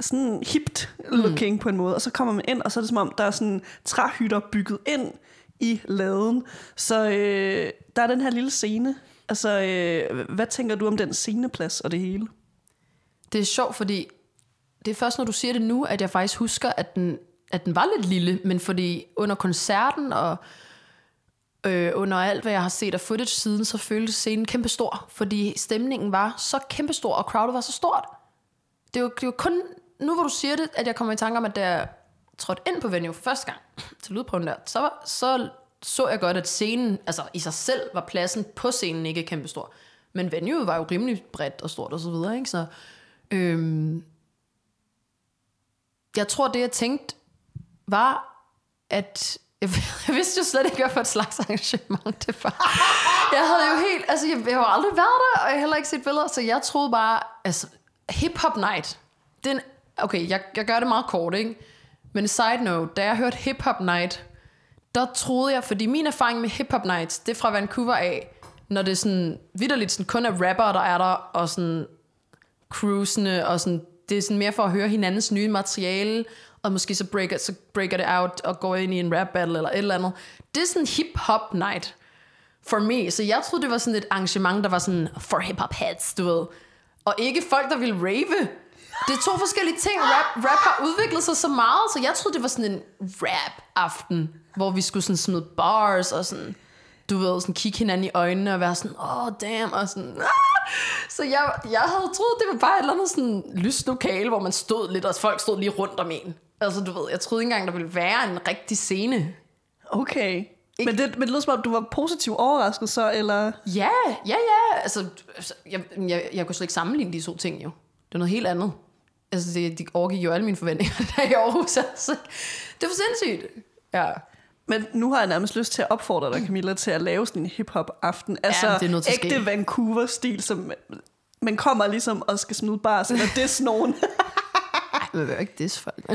sådan hipt looking mm. på en måde, og så kommer man ind, og så er det som om, der er sådan træhytter bygget ind i laden. Så øh, der er den her lille scene, Altså, øh, hvad tænker du om den sceneplads og det hele?
Det er sjovt, fordi det er først, når du siger det nu, at jeg faktisk husker, at den, at den var lidt lille, men fordi under koncerten og øh, under alt, hvad jeg har set af footage siden, så føltes scenen kæmpestor, fordi stemningen var så kæmpestor, og crowdet var så stort. Det var, det var kun nu, hvor du siger det, at jeg kommer i tanke om, at da jeg trådte ind på venue for første gang [LAUGHS] til lydprøven der, så, var, så så jeg godt, at scenen, altså i sig selv var pladsen på scenen ikke kæmpestor. Men venueet var jo rimelig bredt og stort og så videre, ikke? Så, øhm, jeg tror, det jeg tænkte var, at [LAUGHS] jeg, jeg vidste jo slet ikke, hvad for et slags arrangement det var. Jeg havde jo helt, altså jeg, jeg har aldrig været der, og jeg har heller ikke set billeder, så jeg troede bare, altså hip-hop night, den, okay, jeg, jeg gør det meget kort, ikke? Men side note, da jeg hørte hip-hop night, der troede jeg, fordi min erfaring med hip hop nights, det er fra Vancouver af, når det er sådan vidderligt sådan kun er rapper, der er der, og sådan cruisende, og sådan, det er sådan mere for at høre hinandens nye materiale, og måske så breaker, så breaker det out og går ind i en rap battle eller et eller andet. Det er sådan hip hop night for me. Så jeg troede, det var sådan et arrangement, der var sådan for hip hop heads, du ved. Og ikke folk, der ville rave. Det er to forskellige ting. Rap, rap har udviklet sig så meget, så jeg troede, det var sådan en rap-aften, hvor vi skulle sådan smide bars og sådan, du ved, sådan kigge hinanden i øjnene og være sådan, åh, oh, damn, og sådan, ah! Så jeg, jeg havde troet, det var bare et eller andet sådan lyst lokale, hvor man stod lidt, og folk stod lige rundt om en. Altså, du ved, jeg troede ikke engang, der ville være en rigtig scene.
Okay. Ikke? Men det, men det lød som om, du var positivt overrasket så, eller?
Ja, ja, ja. Altså, altså jeg, jeg, jeg kunne slet ikke sammenligne de to ting jo. Det er noget helt andet. Altså, det, de overgik jo alle mine forventninger, [LAUGHS] der i Aarhus. Altså, det var sindssygt. Ja.
Men nu har jeg nærmest lyst til at opfordre dig, Camilla, til at lave sådan en hip-hop-aften. Altså,
ja, det er
ægte Vancouver-stil, som man kommer ligesom og skal smide bars, eller diss nogen. [LAUGHS]
Ej, jeg vil ikke diss folk.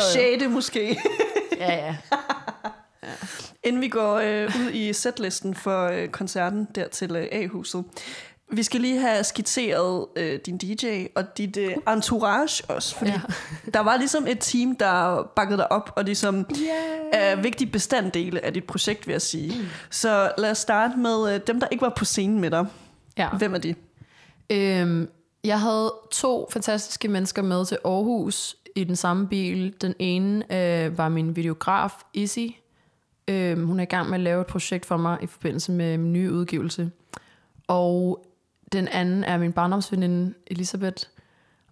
Shade [LAUGHS] måske.
ja, ja.
ja. Inden vi går øh, ud i setlisten for øh, koncerten der til øh, A-huset, vi skal lige have skitseret øh, din DJ og dit øh, entourage også, fordi ja. [LAUGHS] der var ligesom et team, der bakkede dig op, og ligesom yeah. er vigtige bestanddele af dit projekt, vil jeg sige. Mm. Så lad os starte med øh, dem, der ikke var på scenen med dig. Ja. Hvem er de?
Øhm, jeg havde to fantastiske mennesker med til Aarhus i den samme bil. Den ene øh, var min videograf, Izzy. Øhm, hun er i gang med at lave et projekt for mig i forbindelse med min nye udgivelse. Og den anden er min barndomsveninde Elisabeth.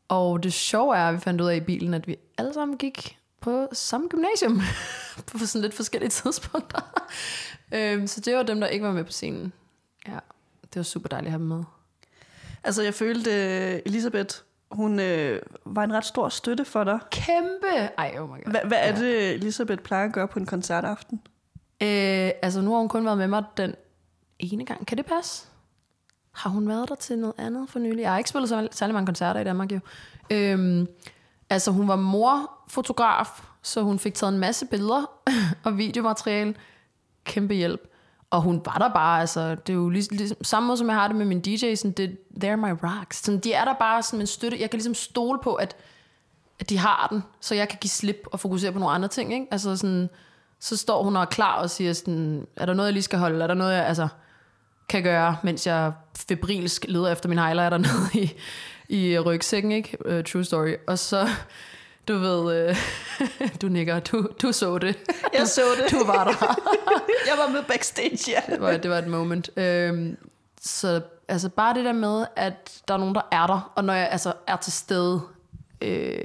Og det sjove er, at vi fandt ud af i bilen, at vi alle sammen gik på samme gymnasium [LAUGHS] på sådan lidt forskellige tidspunkter. [LAUGHS] øhm, så det var dem, der ikke var med på scenen. Ja, det var super dejligt at have dem med.
Altså, jeg følte, øh, Elisabeth, hun øh, var en ret stor støtte for dig.
Kæmpe! Ej, oh my god.
Hva, hvad er det, Elisabeth plejer at gøre på en koncertaften?
Øh, altså, nu har hun kun været med mig den ene gang. Kan det passe? Har hun været der til noget andet for nylig? Jeg har ikke spillet så særlig mange koncerter i Danmark jo. Øhm, altså, hun var morfotograf, så hun fik taget en masse billeder [LAUGHS] og videomateriale. Kæmpe hjælp. Og hun var der bare, altså, det er jo ligesom, ligesom samme måde, som jeg har det med min DJ, sådan, det, they're my rocks. Sådan, de er der bare som en støtte. Jeg kan ligesom stole på, at, at de har den, så jeg kan give slip og fokusere på nogle andre ting, ikke? Altså sådan, så står hun og er klar og siger sådan, er der noget, jeg lige skal holde? Er der noget, jeg altså, kan gøre, mens jeg febrilsk leder efter min highlighter [LAUGHS] nede i, i rygsækken, ikke? Uh, true story. Og så, du ved, uh, [LAUGHS] du nikker, du, du så det.
Jeg så det.
Du var der. [LAUGHS]
jeg var med backstage, ja.
det, var, det var et moment. Øhm, så altså bare det der med, at der er nogen, der er der, og når jeg altså er til stede, øh,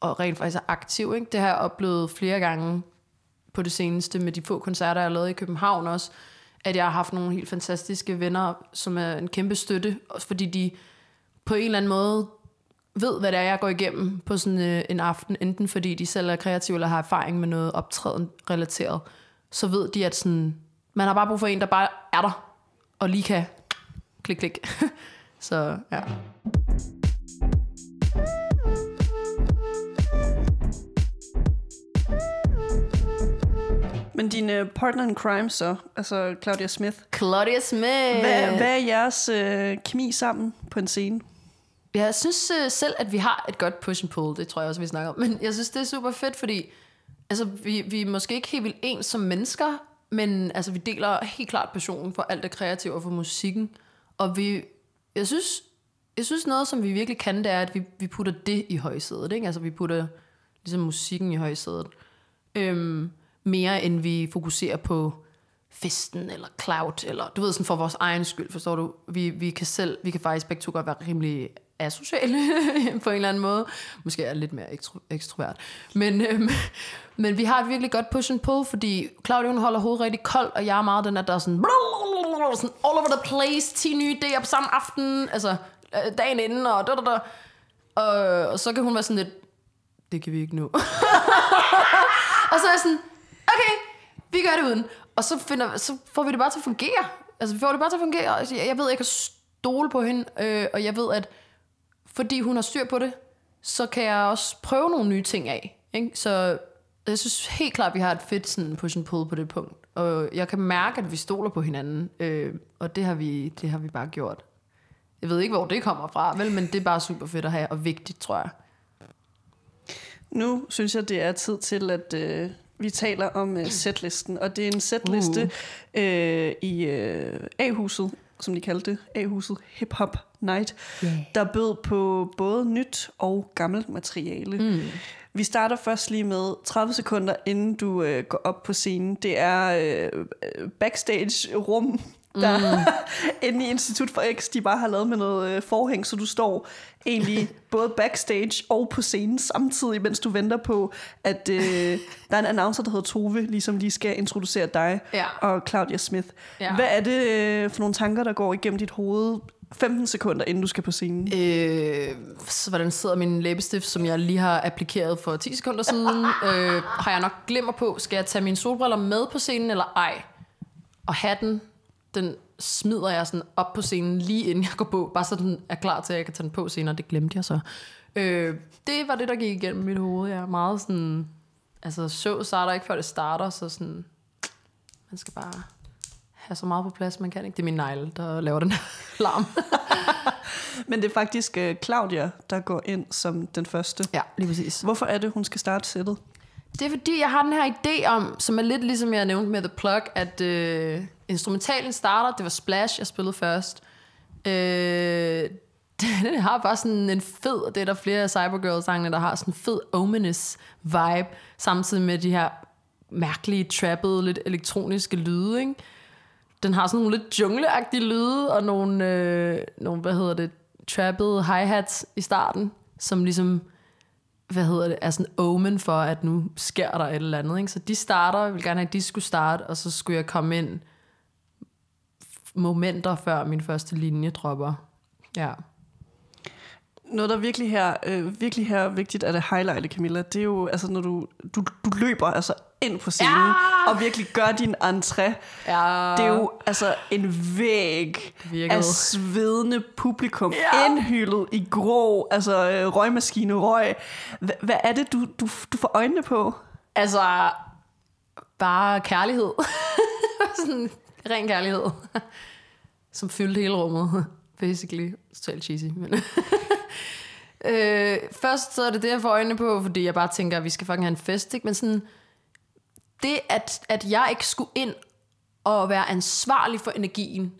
og rent faktisk er aktiv, ikke? det har jeg oplevet flere gange på det seneste, med de få koncerter, jeg har lavet i København også, at jeg har haft nogle helt fantastiske venner, som er en kæmpe støtte, også fordi de på en eller anden måde ved, hvad det er, jeg går igennem på sådan øh, en aften, enten fordi de selv er kreative, eller har erfaring med noget optræden relateret, så ved de, at sådan, man har bare brug for en, der bare er der, og lige kan klik, klik. [LAUGHS] så ja.
Men din uh, partner in crime så, altså Claudia Smith,
Claudia Smith.
hvad, hvad er jeres uh, kemi sammen på en scene?
Jeg synes uh, selv, at vi har et godt push and pull. Det tror jeg også, vi snakker om. Men jeg synes, det er super fedt, fordi altså, vi, vi er måske ikke helt vildt ens som mennesker, men altså, vi deler helt klart passionen for alt det kreative og for musikken. Og vi, jeg synes, jeg synes noget, som vi virkelig kan, det er, at vi, vi putter det i højsædet. Ikke? Altså, vi putter ligesom musikken i højsædet. Øhm, mere end vi fokuserer på festen eller cloud, eller du ved, sådan for vores egen skyld, forstår du? Vi, vi kan selv, vi kan faktisk begge to godt være rimelig asociale [LAUGHS] på en eller anden måde. Måske er jeg lidt mere ekstro, ekstrovert. Men, øhm, [LAUGHS] men vi har et virkelig godt push and pull, fordi Claudia hun holder hovedet rigtig koldt, og jeg er meget den, at der er sådan, sådan all over the place, 10 nye idéer på samme aften, altså øh, dagen inden, og da, da, da. Og, og så kan hun være sådan lidt, det kan vi ikke nå. [LAUGHS] og så er jeg sådan, okay, vi gør det uden. Og så, finder, så får vi det bare til at fungere. Altså, vi får det bare til at fungere. Altså, jeg, jeg ved, jeg kan stole på hende, øh, og jeg ved, at fordi hun har styr på det, så kan jeg også prøve nogle nye ting af. Ikke? Så jeg synes helt klart, at vi har et fedt sådan push and pull på det punkt. Og jeg kan mærke, at vi stoler på hinanden, øh, og det har, vi, det har vi bare gjort. Jeg ved ikke, hvor det kommer fra, vel, men det er bare super fedt at have, og vigtigt, tror jeg.
Nu synes jeg, det er tid til, at øh, vi taler om øh, setlisten. Og det er en setliste uh. øh, i øh, A-huset, som de kaldte det. A-huset Hip Hop Night.
Yeah.
Der bød på både nyt og gammelt materiale. Mm. Vi starter først lige med 30 sekunder, inden du øh, går op på scenen. Det er øh, backstage-rum, der mm. [LAUGHS] inde i Institut for X, de bare har lavet med noget øh, forhæng, så du står egentlig [LAUGHS] både backstage og på scenen samtidig, mens du venter på, at øh, der er en announcer, der hedder Tove, ligesom lige skal introducere dig
Ja.
og Claudia Smith.
Ja.
Hvad er det øh, for nogle tanker, der går igennem dit hoved 15 sekunder, inden du skal på scenen?
Øh, så hvordan sidder min læbestift, som jeg lige har applikeret for 10 sekunder siden? øh, har jeg nok glemmer på, skal jeg tage mine solbriller med på scenen, eller ej? Og hatten, den smider jeg sådan op på scenen, lige inden jeg går på, bare så den er klar til, at jeg kan tage den på senere. Det glemte jeg så. Øh, det var det, der gik igennem mit hoved. Jeg er meget sådan... Altså, show starter ikke, før det starter, så sådan... Man skal bare have så meget på plads, man kan ikke. Det er min negle, der laver den [LAUGHS] larm. [LAUGHS]
Men det er faktisk øh, Claudia, der går ind som den første.
ja, lige præcis.
Hvorfor er det, hun skal starte sættet?
Det er fordi, jeg har den her idé om, som er lidt ligesom jeg nævnte med The Plug, at øh, instrumentalen starter, det var Splash, jeg spillede først. Øh, [LAUGHS] den har bare sådan en fed, det er der flere af Cybergirl-sangene, der har sådan en fed ominous vibe, samtidig med de her mærkelige, trappede, lidt elektroniske lyde, ikke? Den har sådan nogle lidt jungleagtige lyde, og nogle, øh, nogle hvad hedder det, trappede hi-hats i starten, som ligesom hvad hedder det, er sådan omen for, at nu sker der et eller andet. Ikke? Så de starter, jeg vil gerne have, at de skulle starte, og så skulle jeg komme ind momenter før min første linje dropper. Ja.
Noget, der virkelig her, øh, virkelig her er vigtigt at det highlighte, Camilla, det er jo, altså, når du, du, du løber altså ind på scenen
Ja!
og virkelig gør din entré.
ja.
Det er jo altså en væg af svedende publikum,
Ja.
indhyldet i grå, altså øh, røgmaskine røg. Hva, hvad er det, du, du, du får øjnene på?
Altså, bare kærlighed. [LAUGHS] sådan ren kærlighed. [LAUGHS] Som fyldte hele rummet, [LAUGHS] basically. Totalt cheesy, men... [LAUGHS] øh, først så er det det, jeg får øjnene på, fordi jeg bare tænker, at vi skal fucking have en fest, ikke? Men sådan, det, at, at jeg ikke skulle ind og være ansvarlig for energien,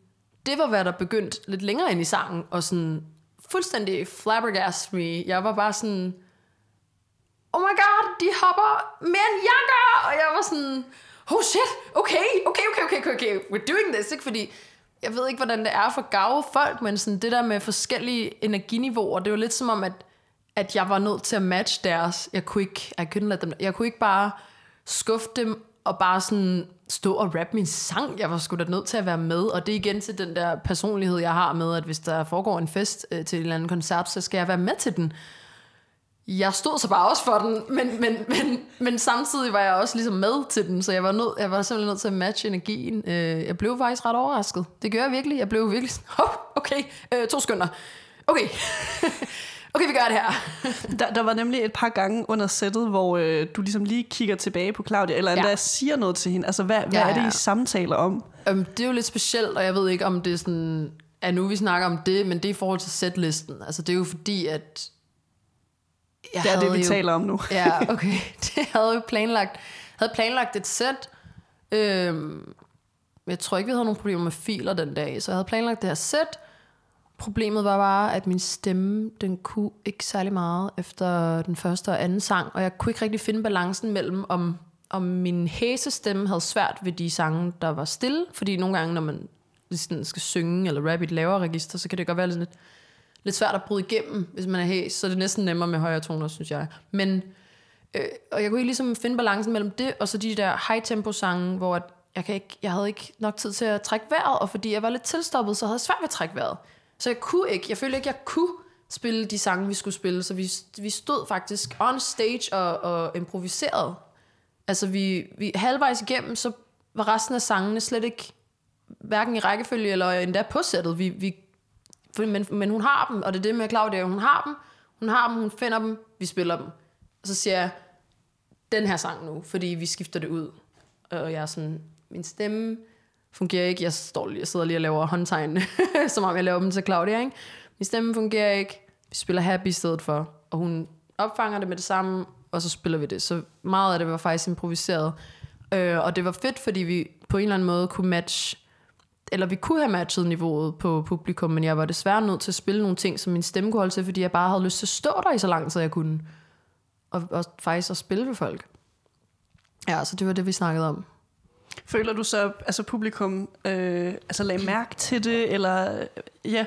det var, hvad der begyndte lidt længere ind i sangen, og sådan fuldstændig flabbergast me. Jeg var bare sådan, oh my god, de hopper mere end jeg gør, og jeg var sådan, oh shit, okay, okay, okay, okay, okay, okay, we're doing this, ikke? Fordi jeg ved ikke, hvordan det er for gave folk, men sådan det der med forskellige energiniveauer, det var lidt som om, at, at jeg var nødt til at matche deres. Jeg kunne ikke, jeg kunne, let dem, jeg kunne ikke bare skuffe dem og bare sådan stå og rappe min sang. Jeg var sgu da nødt til at være med, og det er igen til den der personlighed, jeg har med, at hvis der foregår en fest øh, til en eller anden koncert, så skal jeg være med til den. Jeg stod så bare også for den, men, men, men, men samtidig var jeg også ligesom med til den, så jeg var, nød, jeg var simpelthen nødt til at matche energien. Øh, Jeg blev faktisk ret overrasket. Det gør jeg virkelig. Jeg blev virkelig sådan, oh, okay, øh, to sekunder. Okay, [LAUGHS] okay, vi gør det her. [LAUGHS]
Der, der var nemlig et par gange under sættet, hvor øh, du ligesom lige kigger tilbage på Claudia, eller endda
Ja.
ja. siger noget til hende. Altså, hvad, hvad
Ja,
er det,
ja.
I samtaler om?
Um, det er jo lidt specielt, og jeg ved ikke, om det er sådan, at nu vi snakker om det, men det er i forhold til sætlisten. Altså, det er jo fordi, at jeg
Det er det, vi
jo-
taler om nu. [LAUGHS]
Ja, okay. Det havde jo planlagt, havde planlagt et sæt. Øhm, jeg tror ikke, vi havde nogen problemer med filer den dag, så jeg havde planlagt det her sæt. Problemet var bare, at min stemme, den kunne ikke særlig meget efter den første og anden sang, og jeg kunne ikke rigtig finde balancen mellem, om, om min hæsestemme havde svært ved de sange, der var stille, fordi nogle gange, når man sådan skal synge eller rappe i et lavere register, så kan det godt være lidt, lidt svært at bryde igennem, hvis man er hæs, så er det næsten nemmere med højere toner, synes jeg. Men, øh, og jeg kunne ikke ligesom finde balancen mellem det, og så de der high tempo sange, hvor at jeg, kan ikke, jeg havde ikke nok tid til at trække vejret, og fordi jeg var lidt tilstoppet, så havde jeg svært ved at trække vejret. Så jeg kunne ikke, jeg følte ikke, jeg kunne spille de sange, vi skulle spille, så vi, vi stod faktisk on stage og, og improviserede. Altså vi, vi halvvejs igennem, så var resten af sangene slet ikke hverken i rækkefølge eller endda på sættet. Vi, vi, for- men, men hun har dem, og det er det med Claudia, hun har dem, hun har dem, hun finder dem, vi spiller dem. Og så siger jeg, den her sang nu, fordi vi skifter det ud. Og jeg er sådan, min stemme fungerer ikke. Jeg, står lige, jeg sidder lige og laver håndtegn, [LAUGHS] som om jeg laver dem til Claudia. Ikke? Min stemme fungerer ikke. Vi spiller Happy i stedet for. Og hun opfanger det med det samme, og så spiller vi det. Så meget af det var faktisk improviseret. Øh, og det var fedt, fordi vi på en eller anden måde kunne matche eller vi kunne have matchet niveauet på publikum, men jeg var desværre nødt til at spille nogle ting, som min stemme kunne holde til, fordi jeg bare havde lyst til at stå der i så lang tid, jeg kunne. Og, og faktisk at spille for folk. Ja, så det var det, vi snakkede om.
Føler du så, altså publikum, øh, altså lagde mærke til det, eller, øh, ja,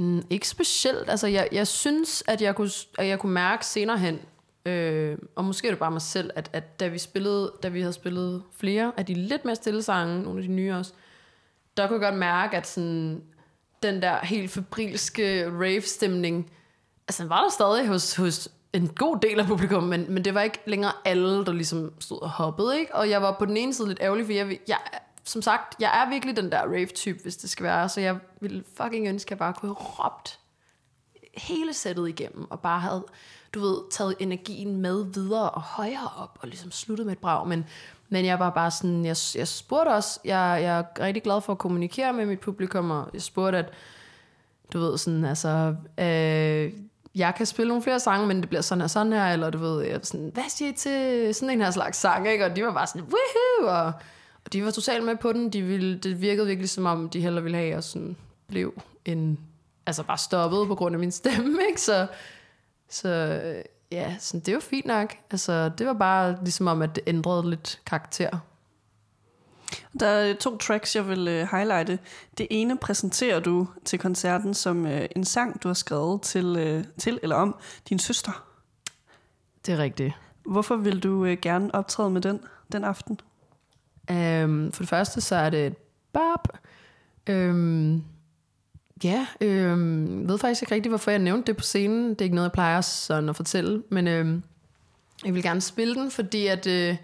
Mm, ikke specielt. Altså, jeg, jeg synes, at jeg kunne, at jeg kunne mærke senere hen, øh, og måske er det bare mig selv, at, at da, vi spillede, da vi havde spillet flere af de lidt mere stille sange, nogle af de nye også, der kunne jeg godt mærke, at sådan, den der helt febrilske rave-stemning, altså den var der stadig hos, hos en god del af publikum, men, men det var ikke længere alle, der ligesom stod og hoppede, ikke? Og jeg var på den ene side lidt ærgerlig, for jeg, jeg, som sagt, jeg er virkelig den der rave-type, hvis det skal være, så jeg ville fucking ønske, at jeg bare kunne have råbt hele sættet igennem, og bare havde, du ved, taget energien med videre og højere op, og ligesom sluttet med et brag, men, men jeg var bare sådan, jeg, jeg spurgte også, jeg, jeg er rigtig glad for at kommunikere med mit publikum, og jeg spurgte, at du ved, sådan, altså, øh, jeg kan spille nogle flere sange, men det bliver sådan her, sådan her, eller du ved, jeg sådan, hvad siger I til sådan en her slags sang, ikke? Og de var bare sådan, woohoo, og, og de var totalt med på den, de ville, det virkede virkelig som om, de heller ville have, at jeg sådan blev en, altså bare stoppet på grund af min stemme, [LAUGHS] ikke? Så, så øh, ja, sådan, det var fint nok. Altså, det var bare ligesom om, at det ændrede lidt karakter.
Der er to tracks, jeg vil øh, highlighte. Det ene præsenterer du til koncerten som øh, en sang, du har skrevet til, øh, til eller om din søster.
Det er rigtigt.
Hvorfor vil du øh, gerne optræde med den, den aften?
Um, for det første, så er det et bab. Um, ja, øh, jeg ved faktisk ikke rigtigt, hvorfor jeg nævnte det på scenen. Det er ikke noget, jeg plejer sådan at fortælle. Men øh, jeg vil gerne spille den, fordi at... øh,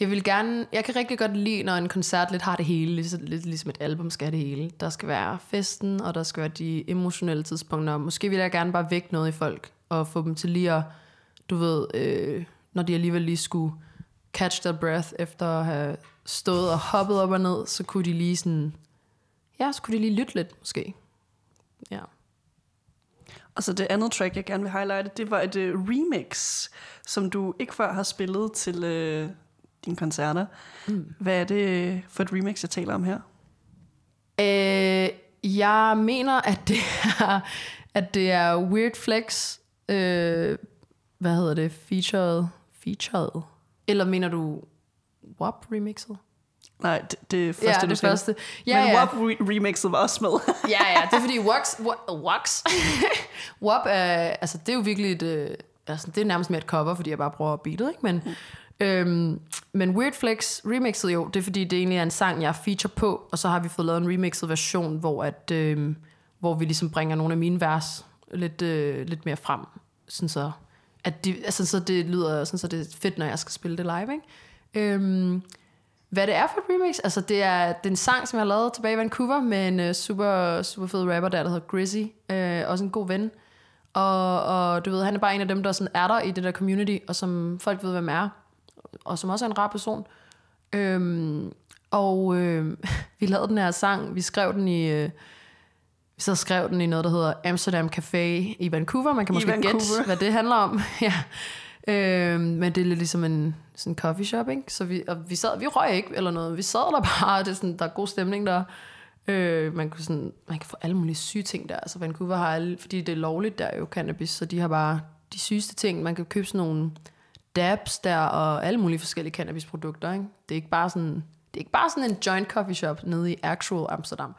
jeg vil gerne, jeg kan rigtig godt lide, når en koncert lidt har det hele, lidt, lidt ligesom et album skal have det hele. Der skal være festen, og der skal være de emotionelle tidspunkter. Måske vil jeg gerne bare vække noget i folk, og få dem til lige at, du ved, øh, når de alligevel lige skulle catch their breath, efter at have stået og hoppet op og ned, så kunne de lige sådan, ja, så kunne de lige lytte lidt, måske. Ja.
Og så det andet track, jeg gerne vil highlighte, det var et uh, remix, som du ikke før har spillet til uh, dine koncerter. Mm. Hvad er det for et remix, jeg taler om her?
Øh, jeg mener, at det er, at det er Weird Flex, øh, hvad hedder det, featured, featured, eller mener du WAP remixet?
Nej, det, det første,
Ja,
du
det
sagde.
første. Ja,
Men
ja.
WAP re- remixet var også med. [LAUGHS]
ja, ja, det er fordi Wax, Wa- Wax, WAP er, altså det er jo virkelig et, øh, altså det er nærmest mere et cover, fordi jeg bare bruger beatet, ikke? Men, øhm, men Weird Flex remixet jo, det er fordi, det egentlig er en sang, jeg feature på, og så har vi fået lavet en remixet version, hvor, at, øhm, hvor vi ligesom bringer nogle af mine vers lidt, øh, lidt mere frem, sådan så, at de, altså, så det lyder sådan, så det er fedt, når jeg skal spille det live, ikke? Øhm, hvad det er for et remix? Altså, det er, det er en sang, som jeg lavet tilbage i Vancouver med en uh, super, super fed rapper der, der hedder Grizzy. Uh, også en god ven. Og, og du ved, han er bare en af dem, der sådan er der i det der community, og som folk ved, hvem er. Og som også er en rar person. Øhm, og øh, [LAUGHS] vi lavede den her sang. Vi skrev den i... Øh, vi så skrev den i noget, der hedder Amsterdam Café i Vancouver. Man kan
I
måske gætte, hvad det handler om. [LAUGHS] ja. Øhm, men det er lidt ligesom en sådan en coffee shop, ikke? Så vi, og vi sad, vi røg ikke eller noget. Vi sad der bare, det er sådan, der er god stemning der. Øh, man, kunne sådan, man kan få alle mulige syge ting der. Altså Vancouver har alle, fordi det er lovligt der er jo cannabis, så de har bare de sygeste ting. Man kan købe sådan nogle dabs der, og alle mulige forskellige cannabisprodukter, ikke? Det er ikke bare sådan, det er ikke bare sådan en joint coffee shop nede i actual Amsterdam.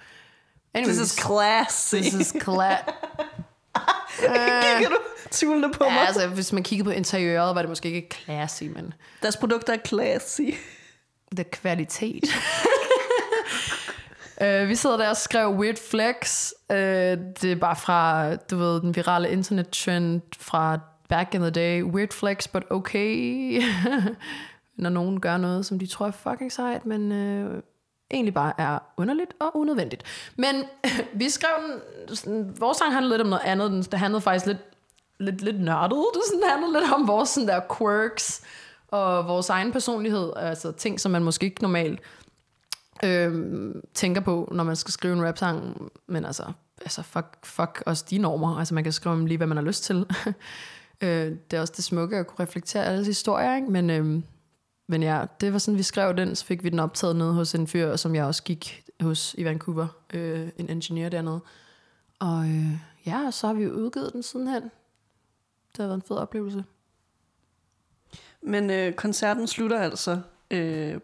Anyways,
This is classy.
this is cla- [LAUGHS]
Kigger du tvivlende på
ja,
mig?
altså, hvis man kiggede på interiøret, var det måske ikke classy, men
Deres produkter er classy.
the kvalitet. uh, [LAUGHS] vi sidder der og skrev Weird Flex. Uh, det er bare fra, du ved, den virale internet-trend fra back in the day. Weird Flex, but okay. [LAUGHS] Når nogen gør noget, som de tror er fucking sejt, men uh, egentlig bare er underligt og unødvendigt. Men [LAUGHS] vi skrev den, sådan, vores sang handlede lidt om noget andet. Den- Det handlede faktisk lidt, lidt, lidt nørdet. [LAUGHS] Det sådan handlede lidt om vores sådan der quirks og vores egen personlighed. Altså ting, som man måske ikke normalt øh, tænker på, når man skal skrive en rap-sang. Men altså, altså fuck, fuck også de normer. Altså man kan skrive om lige, hvad man har lyst til. [LAUGHS] øh, det er også det smukke at kunne reflektere alle historier, ikke? Men, øh, men ja, det var sådan, vi skrev den, så fik vi den optaget nede hos en fyr, som jeg også gik hos i Vancouver, øh, en ingeniør dernede. Og øh, ja, så har vi jo udgivet den sidenhen. Det har været en fed oplevelse.
Men øh, koncerten slutter altså øh,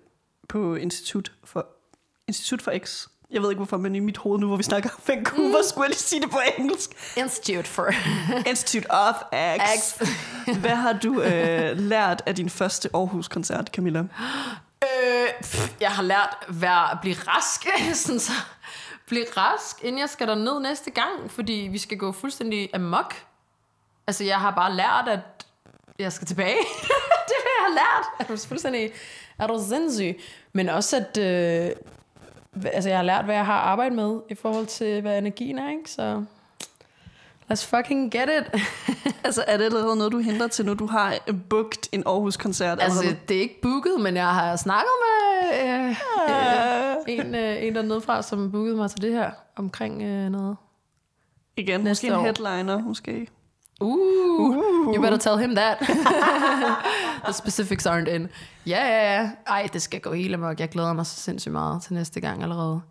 på Institut for, Institut for X. Jeg ved ikke hvorfor, men i mit hoved nu, hvor vi snakker om Vancouver, mm. skulle jeg lige sige det på engelsk.
Institute for
Institute of X.
X. [LAUGHS]
Hvad har du øh, lært af din første Aarhus-koncert, Camilla? [GASPS]
Øh, pff, jeg har lært at blive rask. [LAUGHS] sådan så. Blive rask, inden jeg skal derned næste gang, fordi vi skal gå fuldstændig amok. Altså, jeg har bare lært, at jeg skal tilbage. [LAUGHS] det er, hvad jeg har lært. Er du fuldstændig er du sindssyg? Men også, at øh, altså, jeg har lært, hvad jeg har arbejdet med i forhold til, hvad energien er, ikke? Så let's fucking get it. [LAUGHS]
Altså, er det allerede noget, du henter til, når du har booked en Aarhus-koncert?
altså,
allerede?
det er ikke booket, men jeg har snakket med øh,
Øh,
en, øh, en dernede fra, som bookede mig til det her omkring øh, noget.
igen,
næste
måske en
år.
headliner, måske.
Uh, you better tell him that. [LAUGHS] The specifics aren't in. Ja, ja, ja. Ej, det skal gå helt amok. Jeg glæder mig så sindssygt meget til næste gang allerede.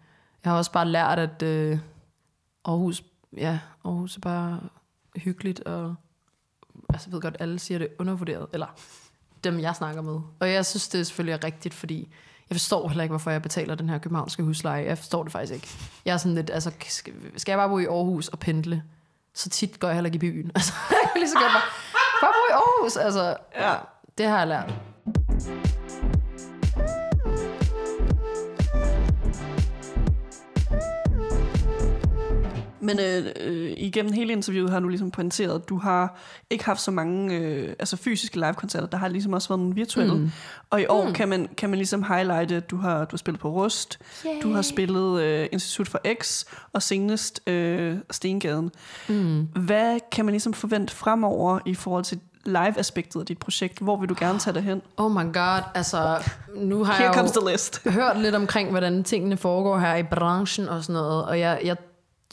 Jeg har også bare lært, at øh, Aarhus, ja, Aarhus er bare hyggeligt, og altså, jeg ved godt, alle siger det er undervurderet, eller dem, jeg snakker med. Og jeg synes, det selvfølgelig er rigtigt, fordi jeg forstår heller ikke, hvorfor jeg betaler den her københavnske husleje. Jeg forstår det faktisk ikke. Jeg er sådan lidt, altså, skal, skal jeg bare bo i Aarhus og pendle? Så tit går jeg heller ikke i byen. [LAUGHS] Altså, jeg kan lige så godt bare, Bare bo i Aarhus, altså.
Ja.
Det har jeg lært.
Men øh, øh, igennem hele interviewet har du ligesom pointeret, at du har ikke haft så mange øh, altså fysiske live-koncerter. Der har ligesom også været nogle virtuelle. Mm. Og i år mm. kan, man, kan man ligesom highlighte, at du har, du har spillet på Rust, Yay. du har spillet øh, Institut for X, og senest øh, Stengaden. Mm. Hvad kan man ligesom forvente fremover i forhold til live-aspektet af dit projekt? Hvor vil du gerne tage det hen?
Oh my god, altså nu har
Here
jeg
comes the list.
hørt lidt omkring, hvordan tingene foregår her i branchen og sådan noget, og jeg, jeg,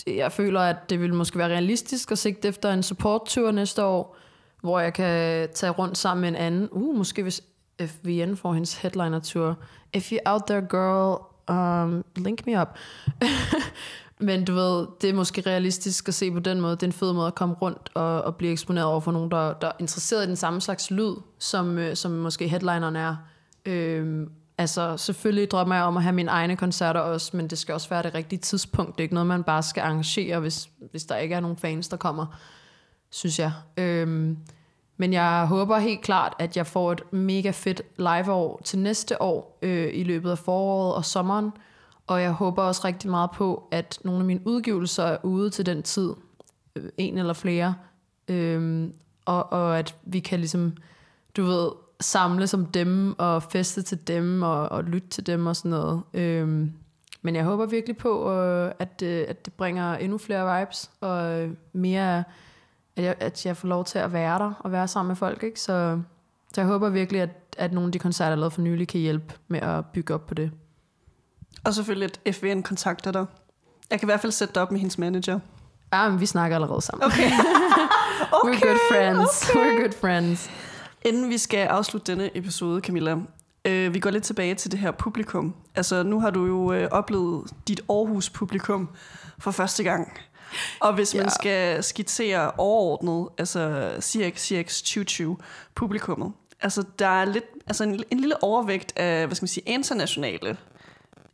jeg føler, at det vil måske være realistisk at sigte efter en supporttur næste år, hvor jeg kan tage rundt sammen med en anden. Uh, måske hvis FVN får hendes headliner-tur. If you're out there, girl, um, link me up. [LAUGHS] Men du ved, det er måske realistisk at se på den måde. Det er en fed måde at komme rundt og, og blive eksponeret over for nogen, der, der er interesseret i den samme slags lyd, som, øh, som måske headlineren er. Øhm, altså, selvfølgelig drømmer jeg om at have mine egne koncerter også, men det skal også være det rigtige tidspunkt. Det er ikke noget, man bare skal arrangere, hvis, hvis der ikke er nogen fans, der kommer, synes jeg. Øhm, men jeg håber helt klart, at jeg får et mega fedt live-år til næste år øh, i løbet af foråret og sommeren. Og jeg håber også rigtig meget på, at nogle af mine udgivelser er ude til den tid. Øh, en eller flere. Øhm, og, og at vi kan ligesom, du ved, samle som dem og feste til dem og, og lytte til dem og sådan noget. Øhm, men jeg håber virkelig på, øh, at, øh, at det bringer endnu flere vibes og øh, mere, at jeg, at jeg får lov til at være der og være sammen med folk. Ikke? Så, så jeg håber virkelig, at, at nogle af de koncerter, jeg lavet for nylig, kan hjælpe med at bygge op på det.
Og selvfølgelig, at FVN kontakter dig. Jeg kan i hvert fald sætte dig op med hendes manager.
Ja, men vi snakker allerede sammen.
Okay.
okay [LAUGHS] We're good friends.
Okay.
We're good friends.
Inden vi skal afslutte denne episode, Camilla, øh, vi går lidt tilbage til det her publikum. Altså, nu har du jo øh, oplevet dit Aarhus-publikum for første gang. Og hvis ja. man skal skitsere overordnet, altså CX, CX 2020 publikummet, altså der er lidt, altså en, en lille overvægt af, hvad skal man sige, internationale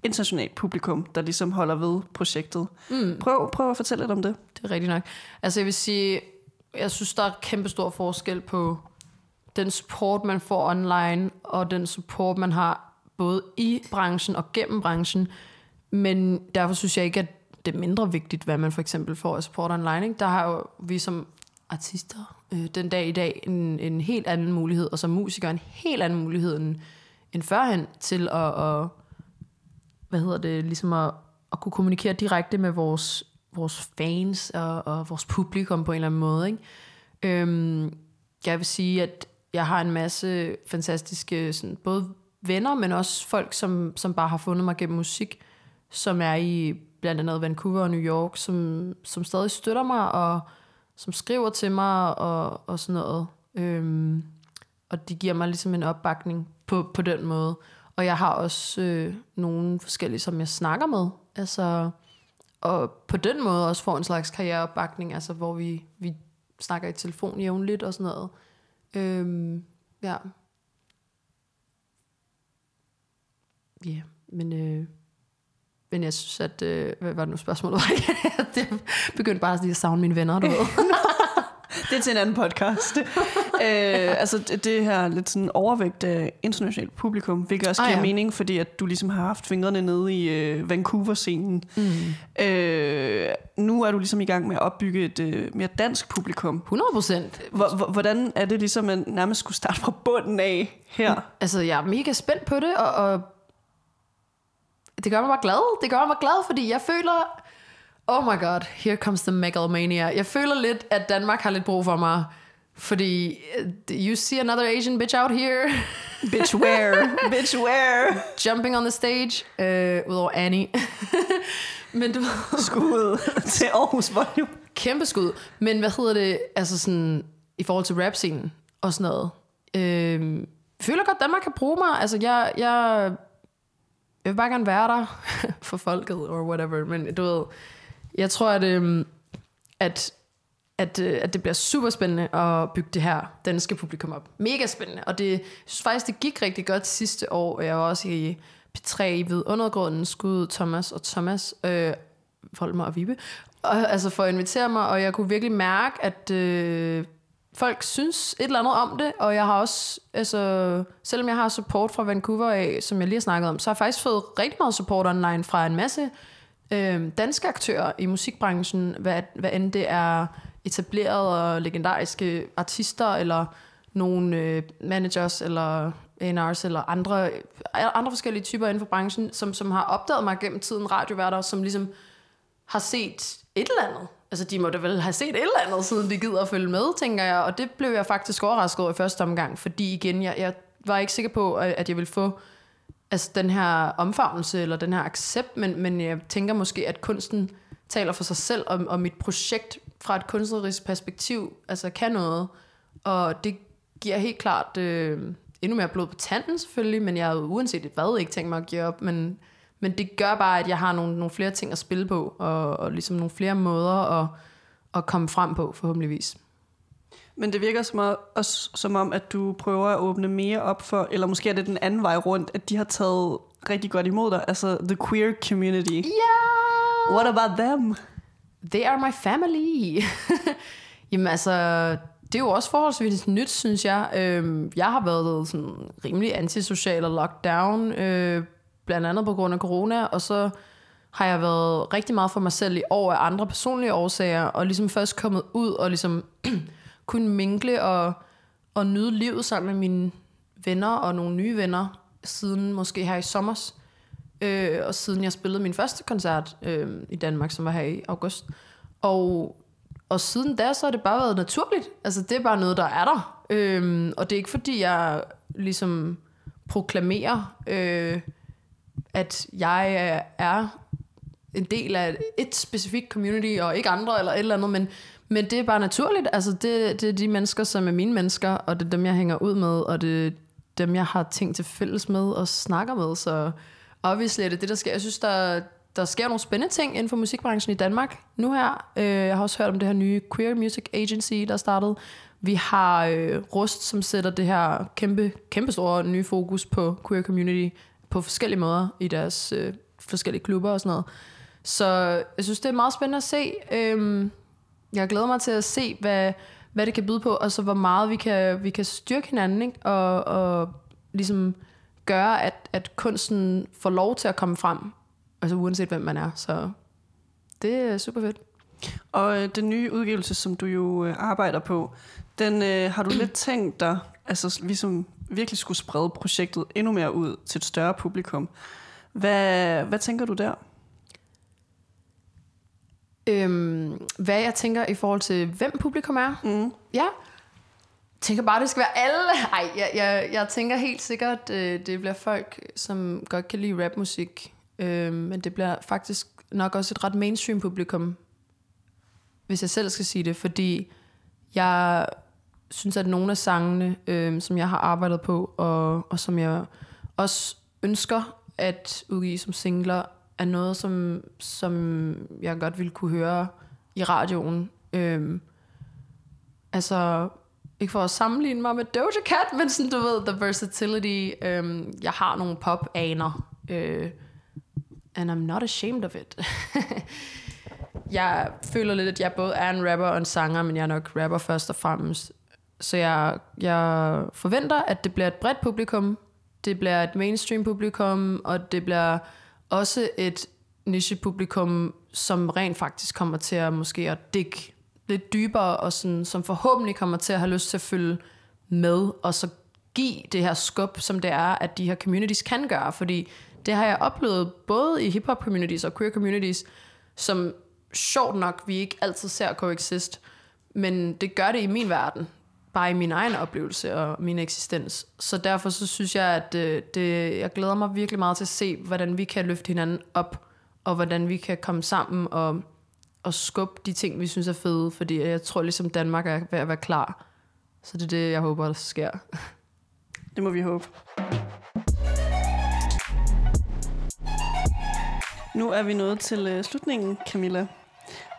internationalt publikum, der ligesom holder ved projektet. Mm. Prøv, prøv at fortælle lidt om det.
Det er rigtigt nok. Altså jeg vil sige, jeg synes, der er kæmpe stor forskel på den support, man får online, og den support, man har både i branchen og gennem branchen. Men derfor synes jeg ikke, at det er mindre vigtigt, hvad man for eksempel får af support online. Ikke? Der har jo vi som artister øh, den dag i dag en, en helt anden mulighed, og som musikere en helt anden mulighed end, end førhen til at, at hvad hedder det, ligesom at, at kunne kommunikere direkte med vores, vores fans og, og vores publikum på en eller anden måde. Ikke? Øhm, jeg vil sige, at jeg har en masse fantastiske sådan, både venner, men også folk, som, som bare har fundet mig gennem musik, som er i blandt andet Vancouver og New York, som, som stadig støtter mig, og som skriver til mig, og, og sådan noget. Øhm, og de giver mig ligesom en opbakning på, på den måde. Og jeg har også øh, nogle forskellige, som jeg snakker med. Altså, og på den måde også får en slags karriereopbakning, altså hvor vi, vi snakker i telefon jævnligt og sådan noget. Øhm, ja. Ja, yeah, men, øh, men jeg synes, at... Øh, hvad var det nu spørgsmålet var? [LAUGHS] det begyndte bare lige at savne mine venner, du ved. [LAUGHS]
det er til en anden podcast. [LAUGHS] øh, altså det, det her lidt sådan overvægt af internationalt publikum, hvilket også ah, giver ja. mening, fordi at du ligesom har haft fingrene nede i øh, Vancouver-scenen. Mm. Øh, nu er du ligesom i gang med at opbygge et øh, mere dansk publikum.
100 procent.
Hvordan er det ligesom at nærmest skulle starte fra bunden af her?
Altså jeg er mega spændt på det, og, og det gør mig bare glad. Det gør mig glad, fordi jeg føler... Oh my god, here comes the megalomania. Jeg føler lidt, at Danmark har lidt brug for mig. Fordi, uh, you see another Asian bitch out here. [LAUGHS]
bitch where? [LAUGHS] bitch where?
Jumping on the stage. Uh, udover Annie. [LAUGHS] Men du
Skud til Aarhus Volume.
Kæmpe skud. Men hvad hedder det, altså sådan, i forhold til rap-scenen og sådan noget. Øh, føler godt, Danmark kan bruge mig. Altså, jeg, jeg, jeg vil bare gerne være der for folket, or whatever. Men du ved, jeg tror, at, øhm, at, at, øh, at det bliver super spændende at bygge det her danske publikum op. Mega spændende. Og det, jeg synes faktisk, det gik rigtig godt sidste år. Jeg var også i P3 ved undergrunden, skud Thomas og Thomas, øh, Volmer og Vibe, og, altså for at invitere mig, og jeg kunne virkelig mærke, at, øh, folk synes et eller andet om det, og jeg har også, altså, selvom jeg har support fra Vancouver af, som jeg lige har snakket om, så har jeg faktisk fået rigtig meget support online fra en masse øh, danske aktører i musikbranchen, hvad, hvad end det er etablerede og legendariske artister, eller nogle øh, managers, eller A&R's, eller andre, øh, andre forskellige typer inden for branchen, som, som har opdaget mig gennem tiden, radioværter, som ligesom har set et eller andet. Altså, de må da vel have set et eller andet, siden de gider at følge med, tænker jeg. Og det blev jeg faktisk overrasket over i første omgang, fordi igen, jeg, jeg var ikke sikker på, at jeg ville få altså, den her omfavnelse, eller den her accept, men, men jeg tænker måske, at kunsten taler for sig selv, og, og mit projekt fra et kunstnerisk perspektiv altså kan noget. Og det giver helt klart øh, endnu mere blod på tanden selvfølgelig, men jeg har uanset hvad ikke tænkt mig at give op, men men det gør bare, at jeg har nogle, nogle flere ting at spille på, og, og ligesom nogle flere måder at, at komme frem på, forhåbentligvis.
Men det virker som, også som om, at du prøver at åbne mere op for, eller måske er det den anden vej rundt, at de har taget rigtig godt imod dig, altså the queer community.
Yeah!
What about them?
They are my family. [LAUGHS] Jamen altså, det er jo også forholdsvis nyt, synes jeg. Øhm, jeg har været sådan rimelig antisocial og lockdown øh, blandt andet på grund af corona, og så har jeg været rigtig meget for mig selv i år af andre personlige årsager, og ligesom først kommet ud og ligesom [CLEARS THROAT] kunne mingle og, og nyde livet sammen med mine venner og nogle nye venner, siden måske her i sommers, øh, og siden jeg spillede min første koncert øh, i Danmark, som var her i august. Og, og siden da, så har det bare været naturligt. Altså, det er bare noget, der er der. Øh, og det er ikke fordi, jeg ligesom proklamerer... Øh, at jeg er en del af et specifikt community, og ikke andre eller et eller andet, men, men det er bare naturligt. Altså, det, det er de mennesker, som er mine mennesker, og det er dem, jeg hænger ud med, og det er dem, jeg har ting til fælles med og snakker med, så obviously er det det, der sker. Jeg synes, der, der sker nogle spændende ting inden for musikbranchen i Danmark nu her. Øh, jeg har også hørt om det her nye Queer Music Agency, der er startet. Vi har øh, Rust, som sætter det her kæmpe, kæmpe store nye fokus på queer community på forskellige måder i deres øh, forskellige klubber og sådan noget. Så jeg synes, det er meget spændende at se. Øh, jeg glæder mig til at se, hvad, hvad det kan byde på, og så hvor meget vi kan, vi kan styrke hinanden, ikke? Og, og ligesom gøre, at, at kunsten får lov til at komme frem, altså uanset hvem man er. Så det er super fedt.
Og øh, den nye udgivelse, som du jo øh, arbejder på, den øh, har du lidt [CLEARS THROAT] tænkt dig, altså ligesom virkelig skulle sprede projektet endnu mere ud til et større publikum. Hvad, hvad tænker du der?
Øhm, hvad jeg tænker i forhold til, hvem publikum er?
Mm.
Ja. Jeg tænker bare, det skal være alle. Ej, jeg, jeg, jeg tænker helt sikkert, øh, det bliver folk, som godt kan lide rapmusik. Øh, men det bliver faktisk nok også et ret mainstream publikum, hvis jeg selv skal sige det, fordi jeg synes, at nogle af sangene, øh, som jeg har arbejdet på, og, og som jeg også ønsker at udgive som singler, er noget, som, som jeg godt ville kunne høre i radioen. Øhm, altså, ikke for at sammenligne mig med Doja Cat, men sådan, du ved, the versatility. Øhm, jeg har nogle pop-aner, øh, and I'm not ashamed of it. [LAUGHS] jeg føler lidt, at jeg både er en rapper og en sanger, men jeg er nok rapper først og fremmest. Så jeg, jeg forventer, at det bliver et bredt publikum, det bliver et mainstream publikum, og det bliver også et nichepublikum, som rent faktisk kommer til at måske at dække lidt dybere, og sådan, som forhåbentlig kommer til at have lyst til at følge med, og så give det her skub, som det er, at de her communities kan gøre, fordi det har jeg oplevet både i hip-hop communities og queer communities, som sjovt nok, vi ikke altid ser coexist, men det gør det i min verden bare i min egen oplevelse og min eksistens. Så derfor så synes jeg, at det, det, jeg glæder mig virkelig meget til at se, hvordan vi kan løfte hinanden op, og hvordan vi kan komme sammen og, og skubbe de ting, vi synes er fede, fordi jeg tror ligesom Danmark er ved at være klar. Så det er det, jeg håber, der sker.
Det må vi håbe. Nu er vi nået til øh, slutningen, Camilla.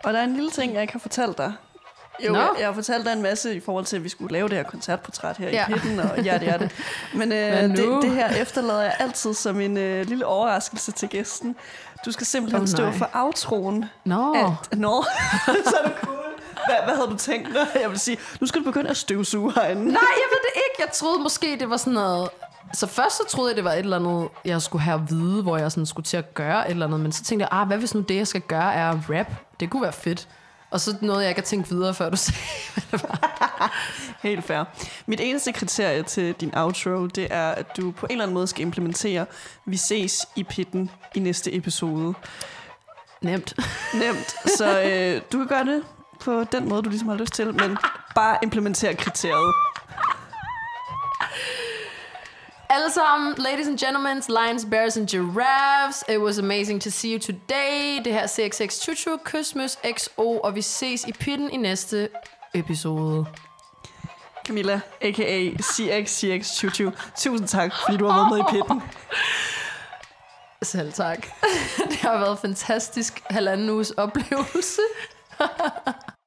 Og der er en lille ting, jeg ikke har fortalt dig, jo, no. jeg, jeg har fortalt dig en masse i forhold til, at vi skulle lave det her koncertportræt her ja. i pitten, og ja, det er det. Men, øh, [LAUGHS] Men det, det her efterlader jeg altid som en øh, lille overraskelse til gæsten. Du skal simpelthen oh, stå for outroen.
Nå.
No. At, no. så er det cool. hvad, hvad havde du tænkt? Jeg vil sige, nu skal du begynde at støvsuge herinde.
Nej, jeg ved det ikke. Jeg troede måske, det var sådan noget... Så først så troede jeg, det var et eller andet, jeg skulle have at vide, hvor jeg sådan skulle til at gøre et eller andet. Men så tænkte jeg, ah, hvad hvis nu det, jeg skal gøre, er rap? Det kunne være fedt. Og så noget, jeg ikke har tænkt videre, før du [LAUGHS] sagde, hvad det var.
Helt fair. Mit eneste kriterie til din outro, det er, at du på en eller anden måde skal implementere, vi ses i pitten i næste episode.
Nemt.
Nemt. Så øh, du kan gøre det på den måde, du ligesom har lyst til, men bare implementere kriteriet.
Alle sammen, ladies and gentlemen, lions, bears and giraffes. It was amazing to see you today. Det her er CXX Chuchu, Kysmus XO, og vi ses i pitten i næste episode.
Camilla, a.k.a. CXCX Chuchu. Tusind tak, fordi du har været med i pitten.
Selv tak. [LAUGHS] Det har været en fantastisk halvanden uges oplevelse. [LAUGHS]